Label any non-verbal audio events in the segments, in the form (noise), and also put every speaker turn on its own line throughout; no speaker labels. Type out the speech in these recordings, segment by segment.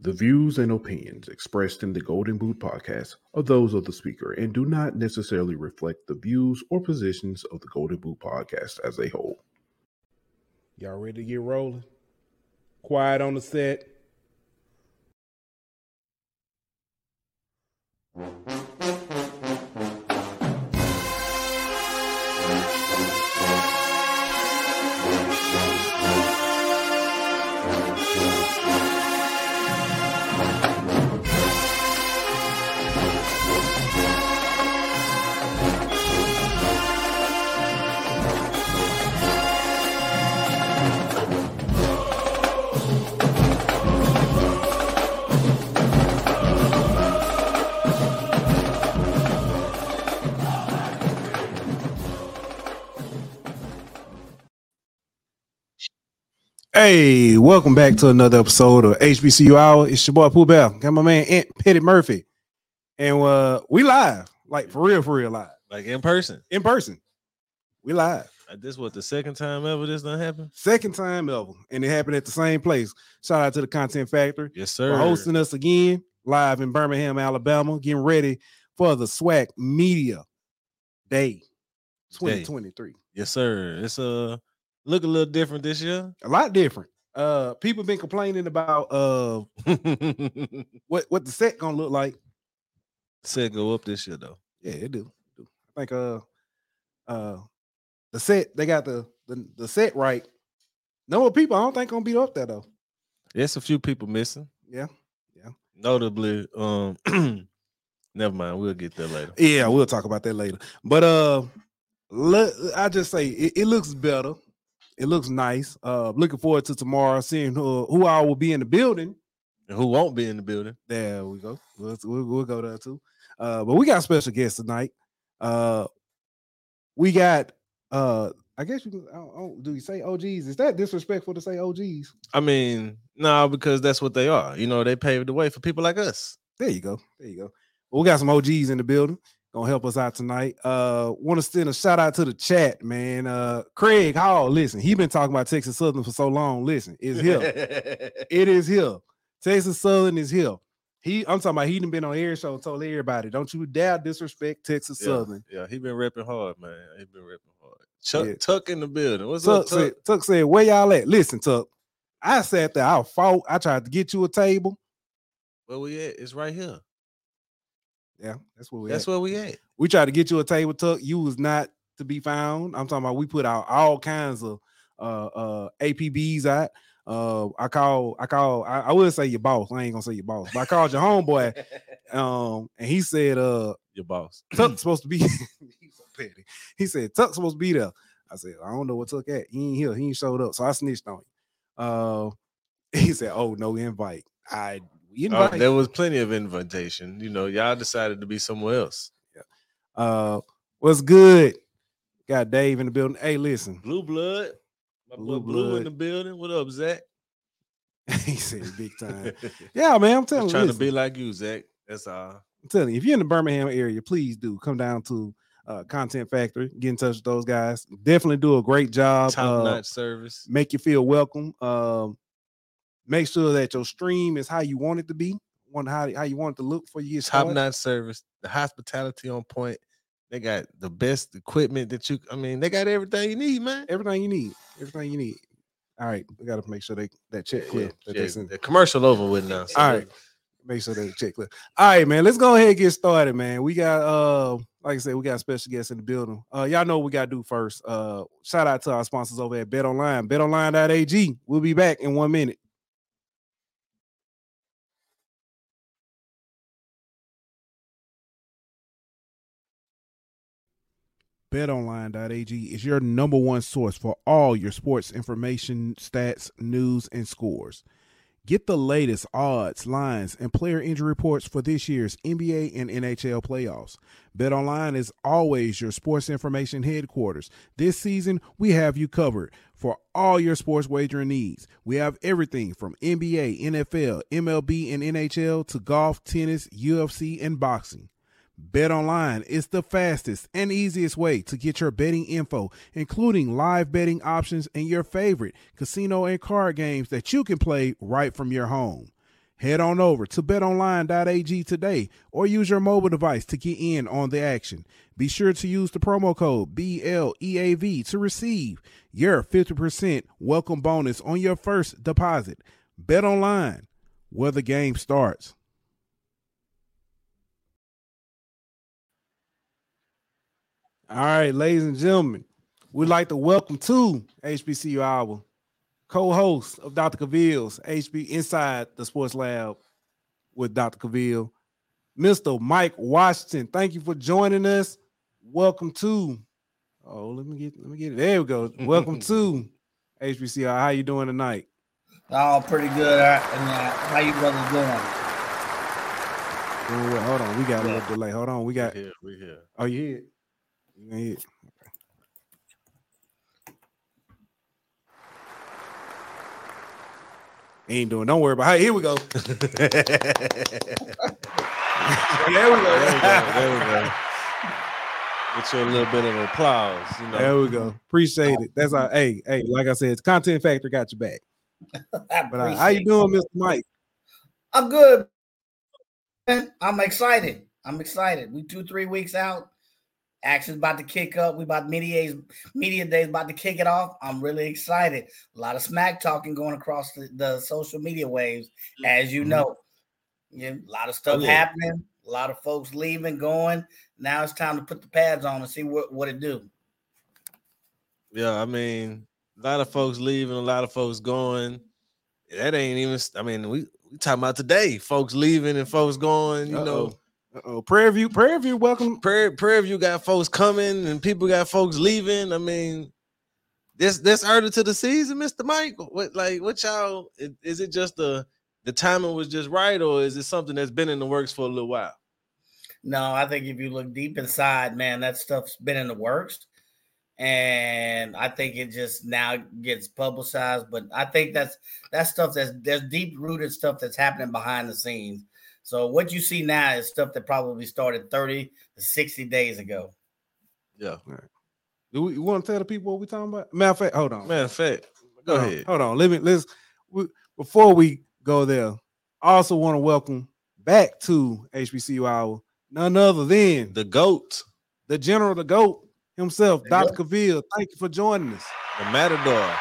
The views and opinions expressed in the Golden Boot podcast are those of the speaker and do not necessarily reflect the views or positions of the Golden Boot podcast as a whole.
Y'all ready to get rolling? Quiet on the set. Hey, welcome back to another episode of HBCU Hour. It's your boy Pooh Bell. Got my man Aunt Petty Murphy. And uh we live, like for real, for real live.
Like in person.
In person. We live.
Uh, This what the second time ever this done happened?
Second time ever. And it happened at the same place. Shout out to the Content Factory
Yes,
for
sir.
hosting us again live in Birmingham, Alabama, getting ready for the SWAC Media Day 2023.
Yes, sir. It's uh look a little different this year.
A lot different. Uh people been complaining about uh (laughs) what what the set gonna look like.
Said go up this year though.
Yeah, it do. it do. I think uh uh the set they got the the, the set right. No more people I don't think gonna be up there though.
There's a few people missing.
Yeah, yeah.
Notably, um (clears throat) never mind, we'll get there later.
Yeah, we'll talk about that later. But uh look, I just say it, it looks better. It looks nice. Uh looking forward to tomorrow, seeing who who all will be in the building.
And who won't be in the building?
There we go. We'll, we'll, we'll go there too. Uh, but we got special guests tonight. Uh, we got uh, I guess you can. I don't, I don't- do you say OGs? Is that disrespectful to say OGs?
I mean, no, because that's what they are. You know, they paved the way for people like us.
There you go. There you go. Well, we got some OGs in the building. Gonna help us out tonight. Uh, want to send a shout out to the chat, man. Uh, Craig Hall. Listen, he been talking about Texas Southern for so long. Listen, it's here. (laughs) it is here. Texas Southern is here. He, I'm talking about. He done been on air show, told everybody, don't you dare disrespect Texas
yeah,
Southern.
yeah, he been repping hard, man. He been repping hard. Chuck
Yeah.
Tuck in the building. What's
Tuck
up, Tuck?
said, Tuck said, where y'all at? Listen, Tuck. I sat there, I fought. I tried to get you a table.
Where we at? It's right here.
Yeah, that's what we
That's
at.
where we at.
we tried to get you a table, Tuck. You was not to be found. I'm talking about we put out all kinds of uh uh APBs out. Uh I call I call I, I would say your boss. I ain't gonna say your boss, but I called your homeboy. (laughs) Um, and he said uh
Your boss. (clears throat)
Tuck's supposed to be (laughs) he's so petty. He said Tuck's supposed to be there. I said, I don't know what Tuck at. He ain't here. He ain't showed up. So I snitched on him. Uh (laughs) he said, Oh, no invite. I we
Oh,
invite.
there was plenty of invitation. You know, y'all decided to be somewhere else.
uh what's good? Got Dave in the building. Hey, listen.
Blue blood. My
Blue
boy Blue
blood.
in the building. What up, Zach? (laughs)
he said big time. (laughs) Yeah, man. I'm telling
Just
you.
trying to be like you, Zach. That's all.
I'm telling you, if you're in the Birmingham area, please do come down to uh Content Factory, get in touch with those guys. Definitely do a great job.
Top
uh,
notch service.
make you feel welcome. Um, make sure that your stream is how you want it to be, want how, how you want it to look for you.
Top notch service. The hospitality on point. They got the best equipment that you. I mean, they got everything you need, man.
Everything you need. Everything you need. All right, we got to make sure they that check clear.
Yeah,
that
yeah, the commercial over with now. so
All right. Make sure they check clear. All right, man. Let's go ahead and get started, man. We got uh, like I said, we got special guests in the building. Uh, y'all know what we gotta do first. Uh, shout out to our sponsors over at Bet Online, betonline.ag. We'll be back in one minute. BetOnline.ag is your number one source for all your sports information, stats, news, and scores. Get the latest odds, lines, and player injury reports for this year's NBA and NHL playoffs. BetOnline is always your sports information headquarters. This season, we have you covered for all your sports wagering needs. We have everything from NBA, NFL, MLB, and NHL to golf, tennis, UFC, and boxing. Bet online is the fastest and easiest way to get your betting info, including live betting options and your favorite casino and card games that you can play right from your home. Head on over to betonline.ag today or use your mobile device to get in on the action. Be sure to use the promo code BLEAV to receive your 50% welcome bonus on your first deposit. Bet online where the game starts. All right, ladies and gentlemen, we'd like to welcome to HBCU Hour co-host of Dr. Cavil's HB Inside the Sports Lab with Dr. Cavil, Mr. Mike Washington. Thank you for joining us. Welcome to oh, let me get let me get it. There we go. (laughs) Welcome to HBCU. How you doing tonight?
Oh, pretty good. And, uh, how you brothers doing?
Doing well. Hold on, we got a little delay. Hold on, we got.
We here, we here.
Oh, you Ain't doing. Don't worry about. Hey, here we go. (laughs) there we go.
There we go. There we go. Get you a little bit of applause. You know.
There we go. Appreciate it. That's our. Hey, hey. Like I said, it's Content Factor got you back. (laughs) But uh, how you doing,
it.
Mr. Mike?
I'm good. I'm excited. I'm excited. We two, three weeks out. Action's about to kick up. We about media days, media days about to kick it off. I'm really excited. A lot of smack talking going across the, the social media waves, as you
Mhm.
know. Yeah, a lot of stuff
Oh, yeah.
happening. A lot of folks leaving, going. Now it's time to put the pads on and see what, what it do.
Yeah, I mean, a lot of folks leaving, a lot of folks going. That ain't even. I mean, we we talking about today, folks leaving and folks going. You know,
Uh-oh. Prairie View, Prairie View, welcome.
Prairie Prairie View got folks coming and people got folks leaving. I mean, this this early to the season, Mister Mike. What like what y'all? Is it just the the timing was just right, or is it something that's been in the works for a little while?
No, I think if you look deep inside, man, that stuff's been in the works. And I think it just now gets publicized. But I think that's that stuff that's there's deep rooted stuff that's happening behind the scenes. So what you see now is stuff that probably started 30 to 60 days ago.
Yeah,
Do we want to tell the people what we're talking about? Matter of fact, hold on.
matter of fact, go
hold on,
ahead.
Hold on. Let me let's we, before we go there. I also want to welcome back to HBCU Hour none other than
The goat,
the general, the GOAT himself,
There you
Dr. Cavil. Thank you for joining us.
the matador.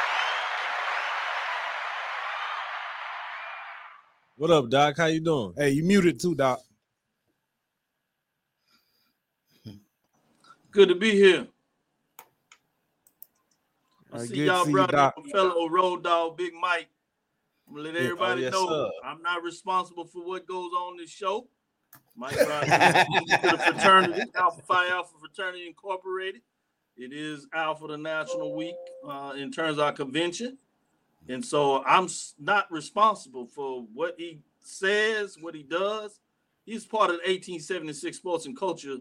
What up, Doc? How you doing?
Hey, you muted too, Doc.
Good to be here. I
All right,
see y'all
see you,
brother, fellow road dog, Big Mike. I'm gonna let
Yeah, oh,
everybody
yes,
know
sir.
I'm not responsible for what goes on this show. Mike brought this to the fraternity, Alpha Phi Alpha Fraternity Incorporated. It is Alpha the National Week uh, in terms of our convention. And so I'm not responsible for what he says, what he does. He's part of the 1876 Sports and Culture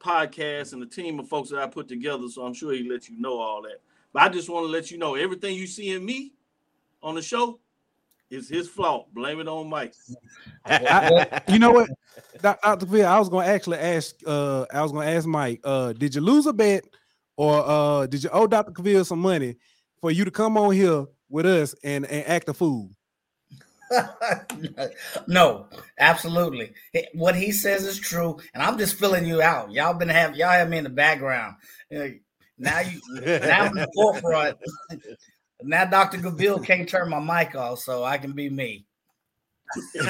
podcast and the team of folks that I put together. So I'm sure he let you know all that. But I just want to let you know everything you see in me on the show is his fault. Blame it on Mike. (laughs)
You know what, Dr. Cavil, I was gonna actually ask. Uh, I was gonna ask Mike. Uh, did you lose a bet, or uh, did you owe Dr. Cavil some money for you to come on here with us and, and act a fool? (laughs)
no, absolutely. What he says is true, and I'm just filling you out. Y'all been have y'all have me in the background. Now you now I'm in the (laughs) forefront. Now Dr. Cavil can't turn my mic off, so I can be me. (laughs)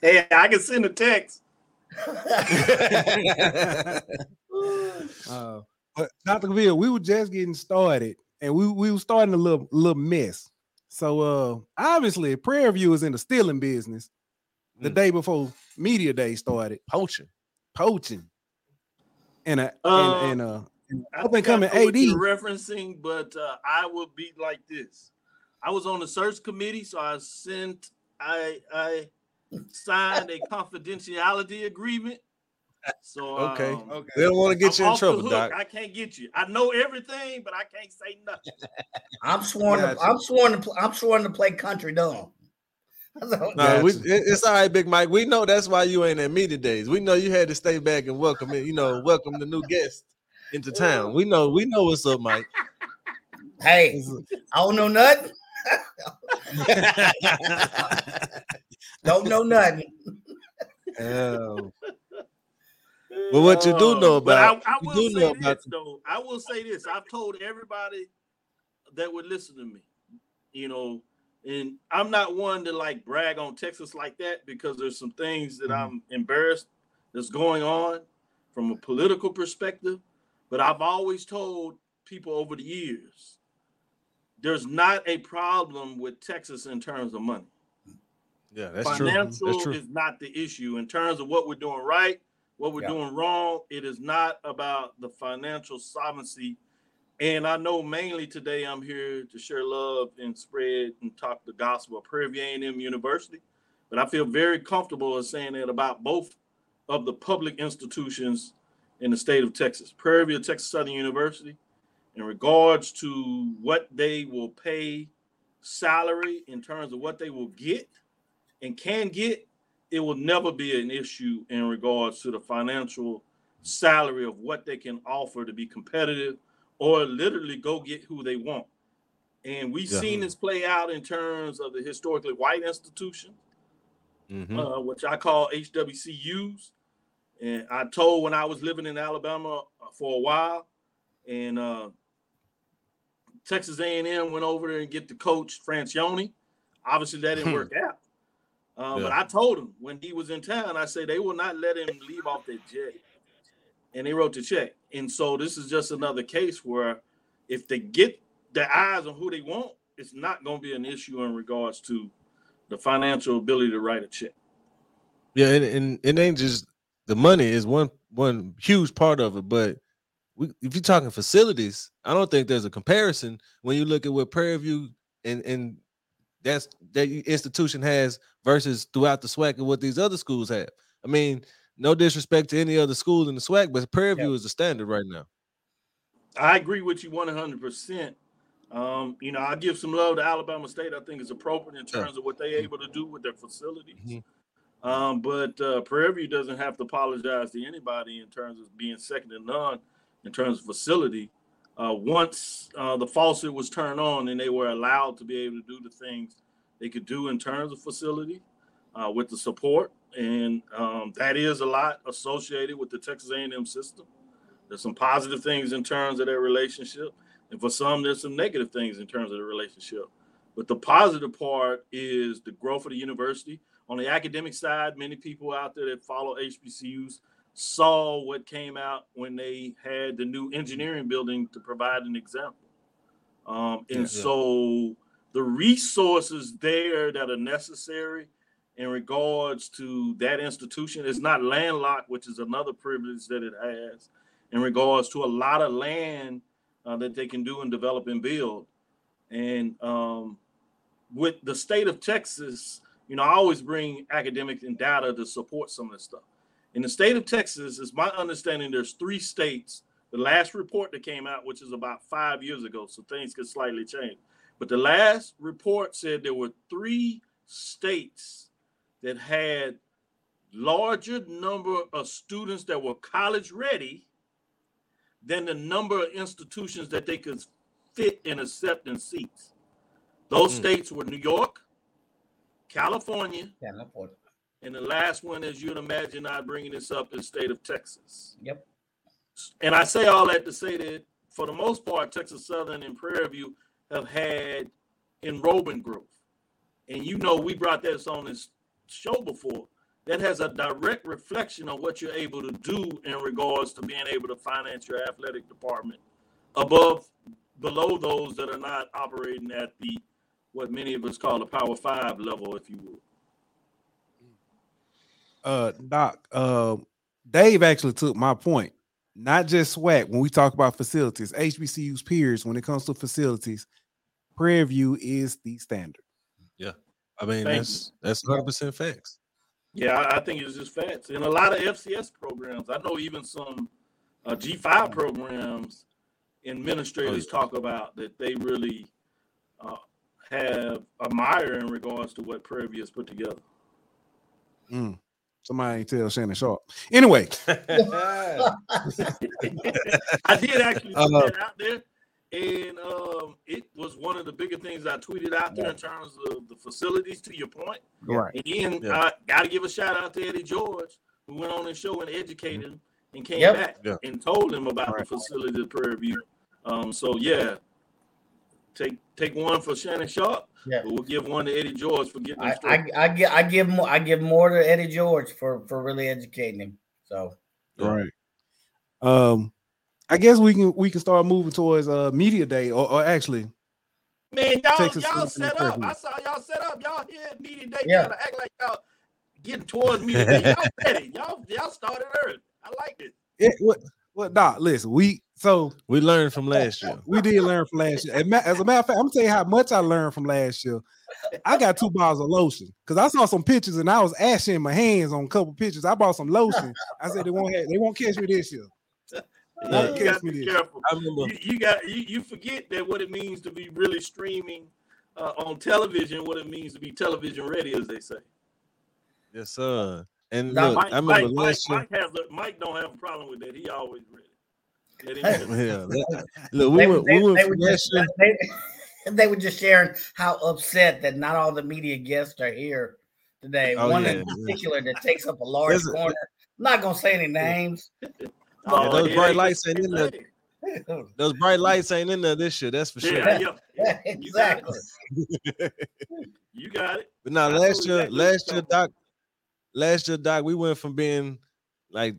Hey, I can send a text.
Uh, but Dr. Cavil, we were just getting started, and we we were starting a little little mess. So uh, obviously, Prairie View is in the stealing business. The
Mm.
day before media day started,
Poaching.
poaching, and a
Uh,
and, and uh,
I
Up and
think I
coming
know what
AD.
you're referencing, but uh, I would be like this. I was on the search committee, so I sent I I signed a confidentiality agreement. So
Okay.
um,
okay.
They don't want to get
I'm
you in trouble. Doc.
I can't get you. I know everything, but I can't say nothing.
I'm sworn. To, I'm sworn to. I'm sworn to play country dumb. (laughs) So-
No, we,
Gotcha.
it- it's all right, Big Mike. We know that's why you ain't at media days. We know you had to stay back and welcome it. You know, welcome the new guest into town. We know, we know what's up, Mike.
Hey, I don't know nothing. (laughs) (laughs) Don't know nothing.
Oh. But what you do know
Uh, but
about
I, I
you
will
do
say
know
this
about
though. I will say this. I've told everybody that would listen to me, you know, and I'm not one to like brag on Texas like that because there's some things that I'm embarrassed that's going on from a political perspective. But I've always told people over the years, there's not a problem with Texas in terms of money.
yeah, that's true.
Financial
That's true.
is not the issue in terms of what we're doing right, what we're
Yeah.
doing wrong. It is not about the financial solvency. And I know mainly today I'm here to share love and spread and talk the gospel of Prairie View A&M University. But I feel very comfortable in saying that about both of the public institutions in the state of Texas, Prairie View Texas Southern University, in regards to what they will pay salary in terms of what they will get and can get, it will never be an issue in regards to the financial salary of what they can offer to be competitive or literally go get who they want. And we've
Yeah.
seen this play out in terms of the historically white institution,
Mhm.
uh, which I call HWCUs. And I told when I was living in Alabama uh, for a while, and uh, Texas A&M went over there and get the coach Franchione. Obviously, that didn't work out. Uh, But I told him when he was in town, I said they will not let him leave off that jet, and they wrote the check. And so this is just another case where if they get their eyes on who they want, it's not going to be an issue in regards to the financial ability to write a check.
Yeah, and, and it ain't just the money is one one huge part of it, but we, if you're talking facilities, I don't think there's a comparison when you look at what Prairie View and and that's that institution has versus throughout the SWAC and what these other schools have. I mean, no disrespect to any other school in the SWAC, but Prairie View is the standard right now.
I agree with you 100%. Um, you know, I give some love to Alabama State. I think it's appropriate in
Yeah.
terms of what they're able to do with their facilities.
Mhm.
Um, but uh, Prairie View doesn't have to apologize to anybody in terms of being second to none in terms of facility. Uh, once uh, the faucet was turned on and they were allowed to be able to do the things they could do in terms of facility uh, with the support, and um, that is a lot associated with the Texas A&M system. There's some positive things in terms of their relationship, and for some, there's some negative things in terms of the relationship. But the positive part is the growth of the university. On the academic side, many people out there that follow HBCUs saw what came out when they had the new engineering building to provide an example. Um, and
Yeah.
so the resources there that are necessary in regards to that institution is not landlocked, which is another privilege that it has in regards to a lot of land uh, that they can do and develop and build. And um, with the state of Texas, you know, I always bring academics and data to support some of this stuff. In the state of Texas, is my understanding there's three states. The last report that came out, which is about five years ago, so things could slightly change. But the last report said there were three states that had larger number of students that were college ready than the number of institutions that they could fit and accept in seats. Those
Mm.
states were New York, California,
point.
And the last one, as you'd imagine, I bringing this up, is state of Texas.
Yep.
And I say all that to say that for the most part, Texas Southern and Prairie View have had enrollment growth. And you know, we brought this on this show before. That has a direct reflection on what you're able to do in regards to being able to finance your athletic department above, below those that are not operating at the what many of us call the Power Five level, if you will.
Uh doc uh dave actually took my point not just SWAC when we talk about facilities hbcus peers when it comes to facilities prairie view is the standard Yeah,
I mean,
Thank
that's that's 100 percent facts.
Yeah, I, I think it's just facts. And a lot of FCS programs. I know even some uh, G5 programs administrators talk about that they really uh, have admire in regards to what Prairie View has put together.
Mm. Somebody tell Shannon Sharpe anyway (laughs)
I did actually put
Uh,
that out there. and um, it was one of the bigger things I tweeted out there in terms of the facilities. To your point,
Right.
and then
Yeah.
I got to give a shout out to Eddie George, who went on the show and educated him and came
Yep.
back
Yeah.
and told him about
Right.
the facility at Prairie View. Um, so yeah, take take one for Shannon Sharpe,
Yeah.
but we'll give one to Eddie George for getting
I,
him.
I, I give I give more I give more to Eddie George for for really educating him. So
Yeah.
Right. Um, I guess we can we can start moving towards uh media day, or, or actually,
Man, y'all,
Texas
y'all set up.
View.
I saw y'all set up. Y'all here at media day.
Yeah.
Y'all act like y'all getting towards media day. (laughs) Y'all ready. Y'all, y'all started early. I like it.
it, what what Doc, listen, we so
We learned from last year.
we did learn from last year. And As a matter of fact, I'm gonna tell you how much I learned from last year. I got two bottles of lotion because I saw some pictures and I was ashy in my hands on a couple pictures. I bought some lotion. I said they won't have, they won't catch me this year.
Yeah,
Okay,
you got to
we
be careful. You, you got you, you forget that what it means to be really streaming uh, on television, what it means to be television ready, as they say.
Yes, sir. And
Now,
look,
Mike,
I remember
Mike, Mike,
last year.
Mike has a, Mike don't have a problem with that. He always ready. Let him
Hey.
know.
Yeah, (laughs) look, we
they,
went,
they-
we went
they
from
were just, (laughs) they, they were just sharing how upset that not all the media guests are here today.
Oh,
One
yeah,
in
yeah.
particular that takes up a large
There's
corner. I'm not gonna say any names. (laughs)
Oh,
those
yeah,
bright lights ain't in there. Those bright lights ain't in there this year. That's for sure.
Yeah, yeah,
Yeah,
You got it.
exactly.
You got it.
But now last year,
exactly
last year, Doc, last year, Doc, we went from being like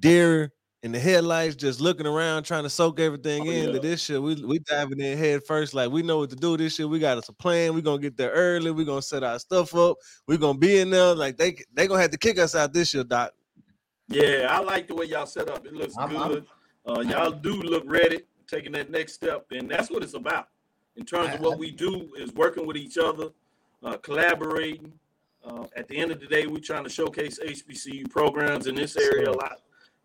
deer in the headlights, just looking around, trying to soak everything
Oh,
in. To
yeah.
this year, we we diving in head first. Like we know what to do this year. We got us a plan. We're gonna get there early. We're gonna set our stuff up. We're gonna be in there. Like they they gonna have to kick us out this year, Doc.
Yeah, I like the way y'all set up. It looks
I'm- I'm-
good. Uh, y'all do look ready, taking that next step, and that's what it's about. In terms of what (laughs) we do, is working with each other, uh, collaborating. Uh, at the end of the day, we're trying to showcase HBCU programs in this area a lot.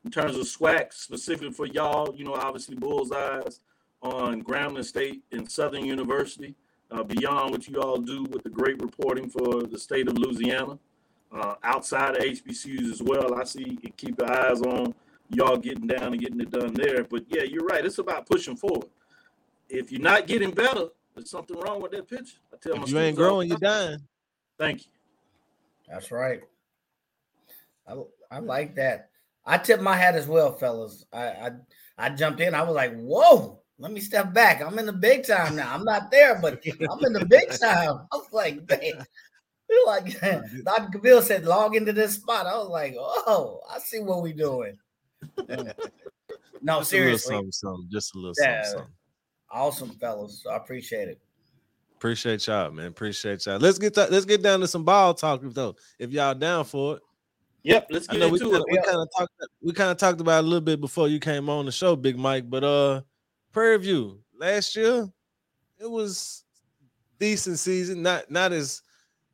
In terms of SWAC, specific for y'all, you know, obviously bullseyes on Grambling State and Southern University. Uh, beyond what you all do with the great reporting for the state of Louisiana uh, outside of HBCUs as well. I see and keep your eyes on y'all getting down and getting it done there. But yeah, you're right. It's about pushing forward. If you're not getting better, there's something wrong with that picture. I tell my
you ain't growing, you're dying.
Thank you.
That's right. I, I like that. I tipped my hat as well, fellas. I, I I jumped in. I was like, whoa, let me step back. I'm in the big time now. I'm not there, but I'm in the big (laughs) time. I was like, man. Like (laughs) Dr. Cavil said, log into this spot. I was like, oh, I see what we doing. (laughs) no,
Just a
seriously.
something, something. Just a little
Yeah.
something, something.
Awesome, fellas. I appreciate it.
Appreciate y'all, man. Appreciate y'all. Let's get to, let's get down to some ball talk though. If y'all down for it.
Yep, let's
I
get
know we
into
kind
it.
of we kind of talked we kind of talked about it a little bit before you came on the show, Big Mike. But uh, Prairie View last year, it was decent season. Not not as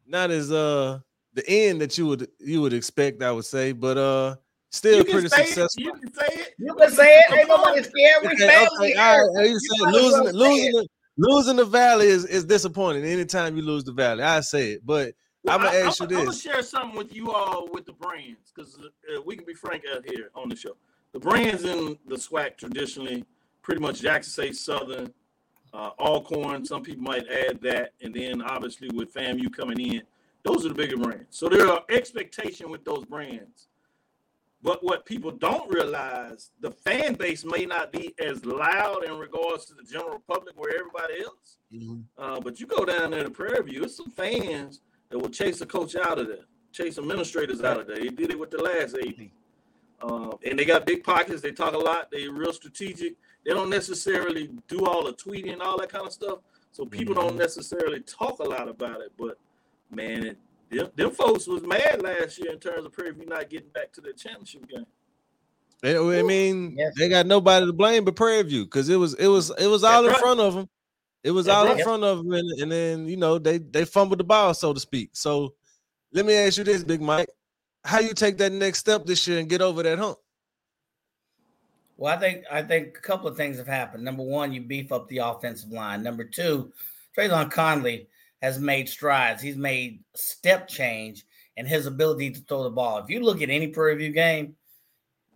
not as uh the end that you would you would expect, I would say, but uh, still pretty
say it.
successful.
You can say it.
You can say it. Ain't nobody scared. We
Okay,
family
okay, all
here.
right, you
You
say losing
well say
losing
it.
the, losing the valley is, is disappointing anytime you lose the valley. I say it, but I'm gonna ask you this.
I'm gonna share something with you all with the brands because uh, we can be frank out here on the show. The brands in the SWAC traditionally, pretty much Jackson State Southern, uh, Alcorn. Some people might add that, and then obviously with FAMU coming in, those are the bigger brands. So there are expectation with those brands. But what people don't realize, the fan base may not be as loud in regards to the general public where everybody else. Uh, but you go down there to Prairie View, it's some fans that will chase a coach out of there, chase administrators out of there. They did it with the last AD. Uh, and they got big pockets. They talk a lot. They're real strategic. They don't necessarily do all the tweeting and all that kind of stuff. So people don't necessarily talk a lot about it. But man, it, them, them folks was mad last year in terms of Prairie View not getting back to the championship game.
I mean,
Yes.
they got nobody to blame but Prairie View because it was it was it was all
That's
in
right.
front of them. It was
That's
all in front of them, and, and then you know they they fumbled the ball, so to speak. So let me ask you this, Big Mike, how you take that next step this year and get over that hump?
Well, I think I think a couple of things have happened. Number one, you beef up the offensive line. Number two, Trazon Connley has made strides. He's made step change in his ability to throw the ball. If you look at any Prairie View game,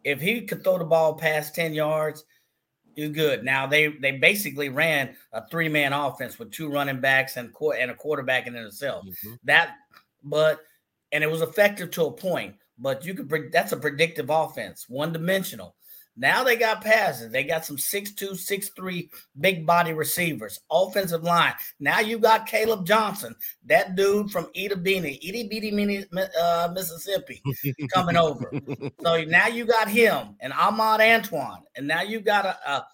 if he could throw the ball past 10 yards, He's good. Now they they basically ran a three man offense with two running backs and and a quarterback in itself. Mm-hmm. That, but and it was effective to a point. But you could bring that's a predictive offense, one dimensional. Now they got passes. They got some six two, six three big body receivers, offensive line. Now you got Caleb Johnson, that dude from Ida Beanie, Itty Bitty Mini, uh, Mississippi, (laughs) coming over. so now you got him and Ahmad Antoine. And now you got a, a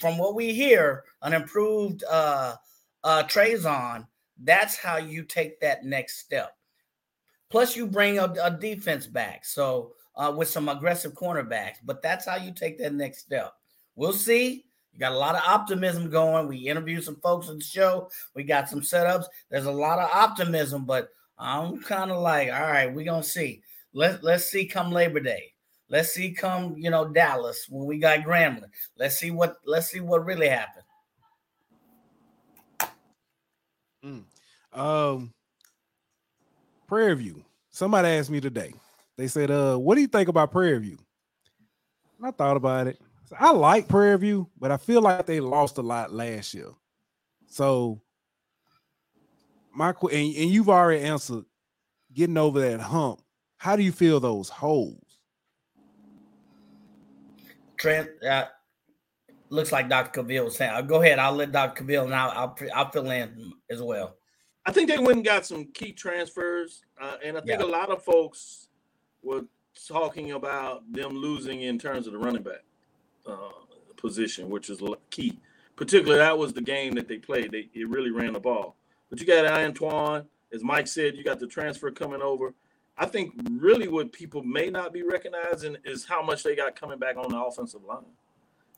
from what we hear, an improved uh uh Trazon. That's how you take that next step. Plus, you bring a, a defense back. So uh, with some aggressive cornerbacks. But that's how you take that next step. We'll see. You got a lot of optimism going. We interviewed some folks on the show. We got some setups. There's a lot of optimism, but I'm kind of like, all right, we're gonna see. Let's let's see come Labor Day. Let's see come, you know, Dallas when we got Grambling. Let's see what let's see what really happened.
Mm. Um Prairie View. Somebody asked me today. They said, "Uh, what do you think about Prairie View?" I thought about it. I like Prairie View, but I feel like they lost a lot last year. So my and, and you've already answered getting over that hump. How do you feel those holes?
Trent, uh, looks like Dr. Cavil was saying. Uh, go ahead. I'll let Dr. Cavil and I'll, I'll, I'll fill in as well.
I think they went and got some key transfers, uh, and I think yeah. a lot of folks were talking about them losing in terms of the running back uh, position, which is key. Particularly, that was the game that they played. They it really ran the ball. But you got Antoine, as Mike said, you got the transfer coming over. I think really what people may not be recognizing is how much they got coming back on the offensive line.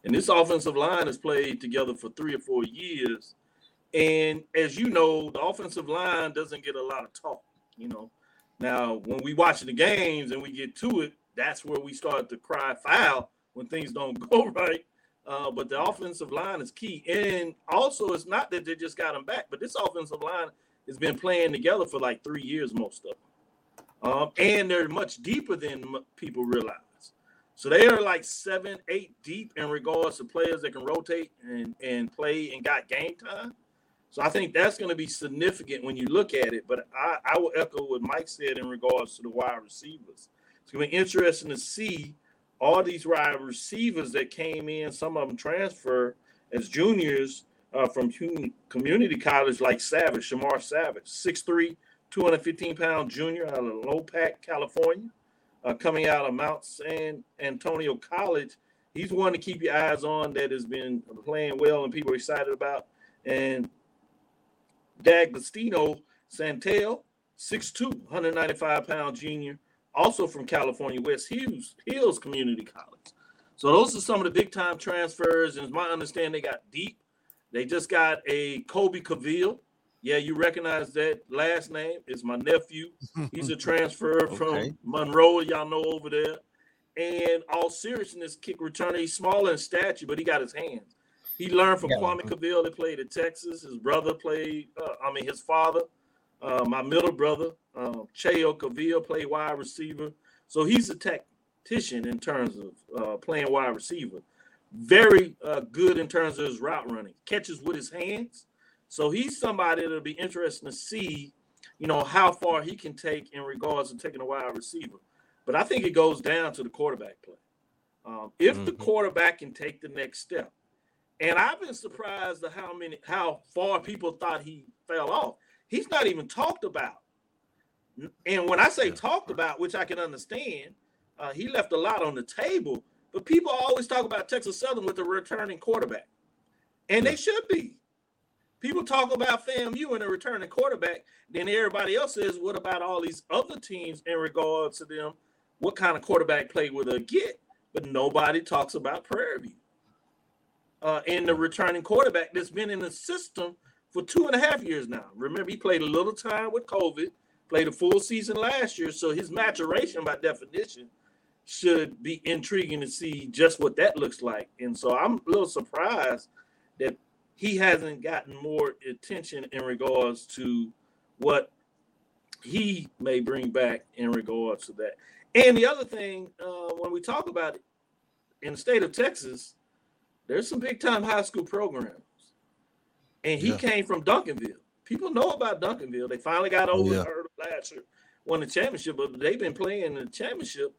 And this offensive line has played together for three or four years. And as you know, the offensive line doesn't get a lot of talk. You know, now, when we watch the games and we get to it, that's where we start to cry foul when things don't (laughs) go right. Uh, but the offensive line is key. And also, it's not that they just got them back, but this offensive line has been playing together for like three years, most of them. Um, and they're much deeper than people realize. So they are like seven, eight deep in regards to players that can rotate and, and play and got game time. So I think that's going to be significant when you look at it. But I, I will echo what Mike said in regards to the wide receivers. It's going to be interesting to see all these wide receivers that came in. Some of them transfer as juniors uh, from community college, like Savage, Shamar Savage, 6'3, 215 pound junior out of Lompoc, California, uh, coming out of Mount San Antonio College. He's one to keep your eyes on that has been playing well and people are excited about. And D'Agostino Santel, 6'2, 195 pound junior, also from California, West Hills, Hills Community College. So those are some of the big time transfers. And as my understanding, they got deep. They just got a Kobe Cavil. Yeah, you recognize that last name. It's my nephew. (laughs) He's a transfer okay. from Monroe, y'all know over there. And all seriousness, kick returner. He's smaller in stature, but he got his hands. He learned from yeah. Kwame Cavil that played at Texas. His brother played, uh, I mean, his father, uh, my middle brother, uh, Cheo Cavil, played wide receiver. So he's a tactician in terms of uh, playing wide receiver. Very uh, good in terms of his route running, catches with his hands. So he's somebody that'll be interesting to see, you know, how far he can take in regards to taking a wide receiver. But I think it goes down to the quarterback play. Um, if mm-hmm. the quarterback can take the next step, and I've been surprised at how many how far people thought he fell off. He's not even talked about. And when I say talked about, which I can understand, uh, he left a lot on the table. But people always talk about Texas Southern with a returning quarterback, and they should be. People talk about FAMU and a returning quarterback. Then everybody else says, "What about all these other teams in regards to them? What kind of quarterback play will they get?" But nobody talks about Prairie View uh, and the returning quarterback that's been in the system for two and a half years now. Remember, he played a little time with COVID, played a full season last year, so his maturation, by definition, should be intriguing to see just what that looks like. And so I'm a little surprised that he hasn't gotten more attention in regards to what he may bring back in regards to that. And the other thing, uh, when we talk about it in the state of Texas, there's some big time high school programs, and he
Yeah.
came from Duncanville. People know about Duncanville. They finally got over
Yeah.
and heard last year, won the championship, but they've been playing the championship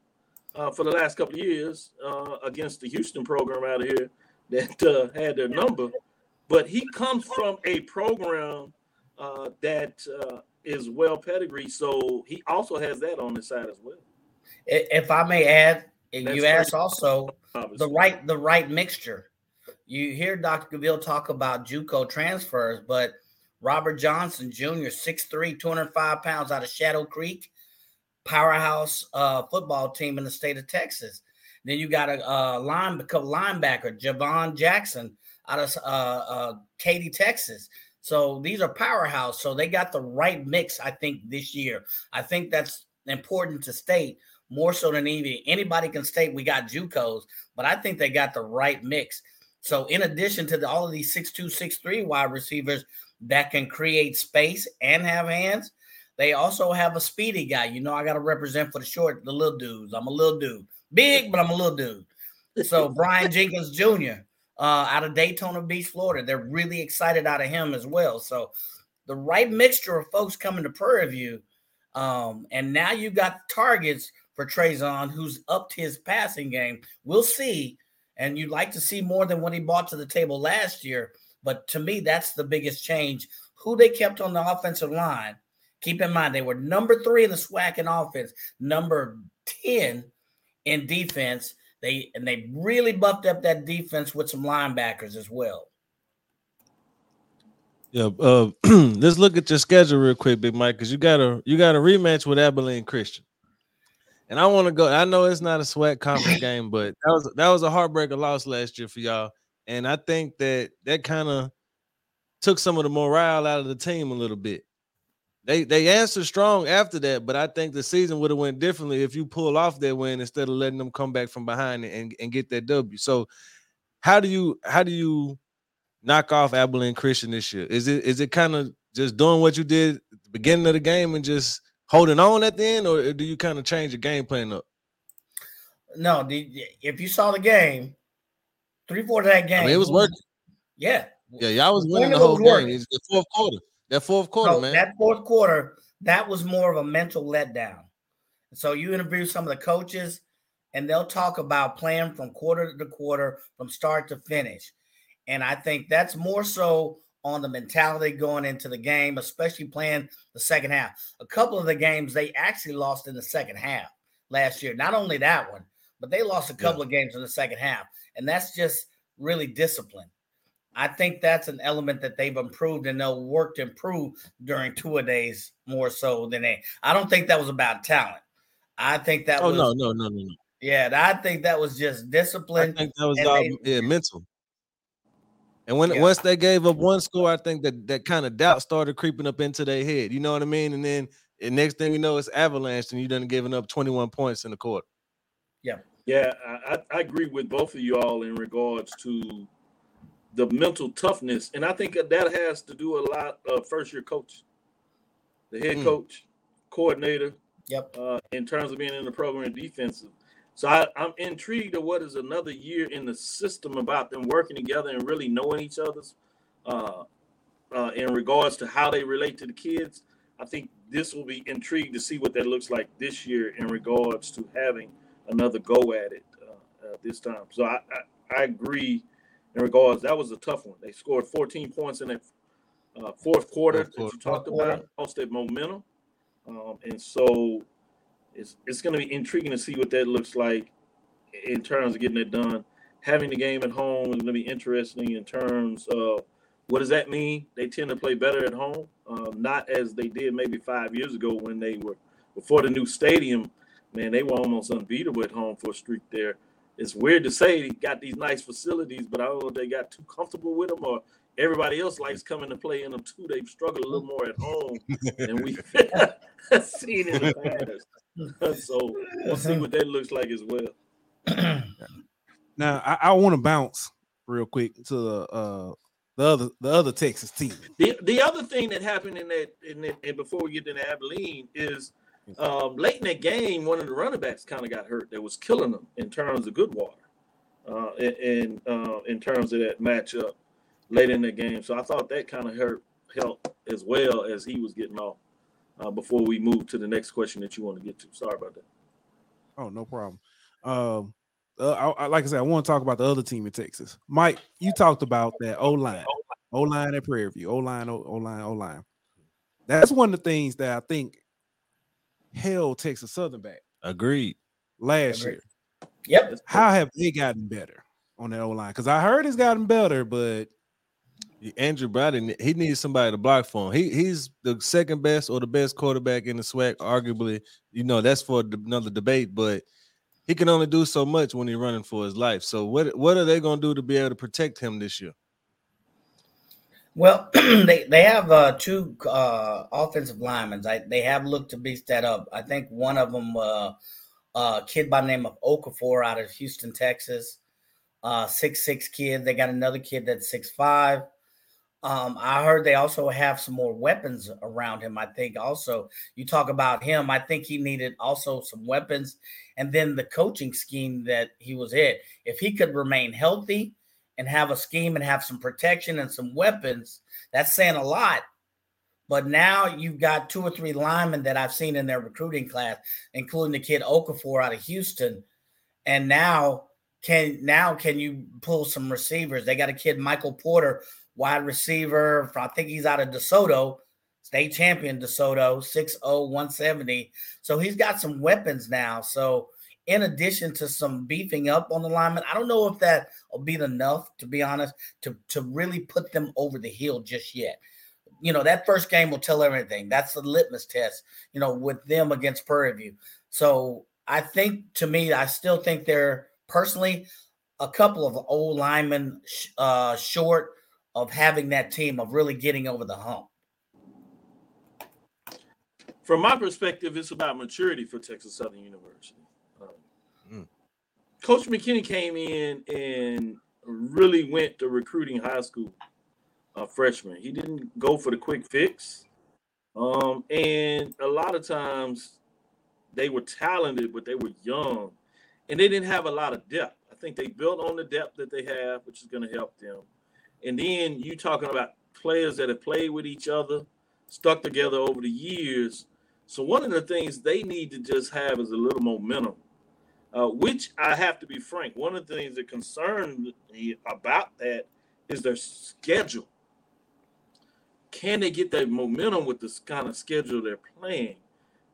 uh, for the last couple of years uh, against the Houston program out of here that uh, had their number. But he comes from a program uh, that uh, is well pedigree, so he also has that on his side as well.
If I may add, and
That's
you asked also
obviously.
the right the right mixture. You hear Dr. Cavil talk about JUCO transfers, but Robert Johnson Jr., 6'3", 205 pounds out of Shadow Creek, powerhouse uh, football team in the state of Texas. Then you got a, uh line linebacker, Javon Jackson out of uh, uh, Katy, Texas. So these are powerhouse. So they got the right mix, I think, this year. I think that's important to state more so than even anybody can state we got JUCOs, but I think they got the right mix. So in addition to the, all of these six two, six three wide receivers that can create space and have hands, they also have a speedy guy. You know, I got to represent for the short, the little dudes. I'm a little dude, big, but I'm a little dude. So (laughs) Brian Jenkins Jr. Uh, out of Daytona Beach, Florida, they're really excited out of him as well. So the right mixture of folks coming to Prairie View, um, and now you got targets for Trazon, who's upped his passing game. We'll see. And you'd like to see more than what he brought to the table last year. But to me, that's the biggest change. Who they kept on the offensive line. Keep in mind, they were number three in the SWAC in offense, number 10 in defense. They and they really buffed up that defense with some linebackers as well.
Yeah, uh, (clears throat) let's look at your schedule real quick, Big Mike, because you got a you got a rematch with Abilene Christian, and I want to go. I know it's not a SWAC conference (laughs) game, but that was that was a heartbreaker loss last year for y'all, and I think that that kind of took some of the morale out of the team a little bit. They they answered strong after that, but I think the season would have went differently if you pull off that win instead of letting them come back from behind and, and get that W. So, how do you how do you knock off Abilene Christian this year? Is it is it kind of just doing what you did at the beginning of the game and just holding on at the end, or do you kind of change your game plan up?
No, the, if you saw the game, three fourths of that game,
I mean, it was working.
Yeah,
Yeah, y'all was winning the whole game. It's the fourth quarter. That fourth quarter,
So
man.
That fourth quarter, that was more of a mental letdown. So you interview some of the coaches, and they'll talk about playing from quarter to quarter, from start to finish. And I think that's more so on the mentality going into the game, especially playing the second half. A couple of the games they actually lost in the second half last year. Not only that one, but they lost a couple of games in the second half. And that's just really discipline. I think that's an element that they've improved and they'll work to improve during two a days more so than they. I don't think that was about talent. I think that
oh
was
no, no, no, no, no.
yeah, I think that was just discipline.
I think that was all
they-
yeah, mental. And when
Yeah.
once they gave up one score, I think that that kind of doubt started creeping up into their head. You know what I mean? And then the next thing you know, it's avalanche, and you done giving up 21 points in the quarter.
Yeah, Yeah, I I agree with both of you all in regards to the mental toughness, and I think that that has to do a lot of first year coach, the head
Mm.
coach, coordinator,
Yep.
uh, in terms of being in the program defensive. So I, I'm intrigued of what is another year in the system about them working together and really knowing each other's uh, uh, in regards to how they relate to the kids. I think this will be intrigued to see what that looks like this year in regards to having another go at it uh, uh, this time. So I, I, I agree in regards that was a tough one. They scored 14 points in that uh, fourth quarter
Fourth
that you talked about, lost that momentum, um, and so it's it's going to be intriguing to see what that looks like in terms of getting it done. Having the game at home is going to be interesting in terms of what does that mean. They tend to play better at home, um, not as they did maybe five years ago when they were before the new stadium. Man, they were almost unbeatable at home for a streak there. It's weird to say they got these nice facilities, but I don't know if they got too comfortable with them or everybody else likes coming to play in them too. They've struggled a little more at home than we've (laughs) (laughs) seen in the past. (laughs) so we'll see what that looks like as well. (clears throat)
Now I, I want to bounce real quick to the uh the other the other Texas team.
The the other thing that happened in that in that, and before we get into Abilene is um, late in that game, one of the running backs kind of got hurt. That was killing them in terms of Goodwater. uh, in uh, in terms of that matchup late in the game. So I thought that kind of hurt helped as well as he was getting off. Uh, before we move to the next question that you want to get to, sorry about that.
Oh, no problem. Um, uh, I, I, like I said, I want to talk about the other team in Texas. Mike, you talked about that O line, O line at Prairie View, O line, O line, O line. That's one of the things that I think held Texas Southern back.
Agreed.
Last Agreed. year.
Yep.
How have they gotten better on that O line? Because I heard it's gotten better, but
Andrew Bradley, he needs somebody to block for him. He he's the second best or the best quarterback in the SWAC, arguably. You know that's for another debate, but he can only do so much when he's running for his life. So what what are they going to do to be able to protect him this year?
Well, (clears throat) they they have uh, two uh, offensive linemen. I, they have looked to beef that up. I think one of them, uh, a kid by the name of Okafor out of Houston, Texas, uh, six six kid. They got another kid that's six five. Um, I heard they also have some more weapons around him. I think also you talk about him. I think he needed also some weapons, and then the coaching scheme that he was in. If he could remain healthy and have a scheme and have some protection and some weapons, that's saying a lot. But now you've got two or three linemen that I've seen in their recruiting class, including the kid Okafor out of Houston, and now can now can you pull some receivers? They got a kid Michael Porter wide receiver. I think he's out of DeSoto, state champion DeSoto, 6'0, 170. So he's got some weapons now. So in addition to some beefing up on the lineman, I don't know if that will be enough, to be honest, to, to really put them over the hill just yet. You know, that first game will tell everything. That's the litmus test, you know, with them against Prairie View. So I think to me, I still think they're personally a couple of old linemen uh, short of having that team of really getting over the hump?
From my perspective, it's about maturity for Texas Southern University. Um, mm. Coach McKinney came in and really went to recruiting high school uh, freshmen. He didn't go for the quick fix. Um, and a lot of times they were talented, but they were young and they didn't have a lot of depth. I think they built on the depth that they have, which is going to help them. And then you talking about players that have played with each other, stuck together over the years. So one of the things they need to just have is a little momentum, uh, which I have to be frank. One of the things that concern me about that is their schedule. Can they get that momentum with this kind of schedule they're playing?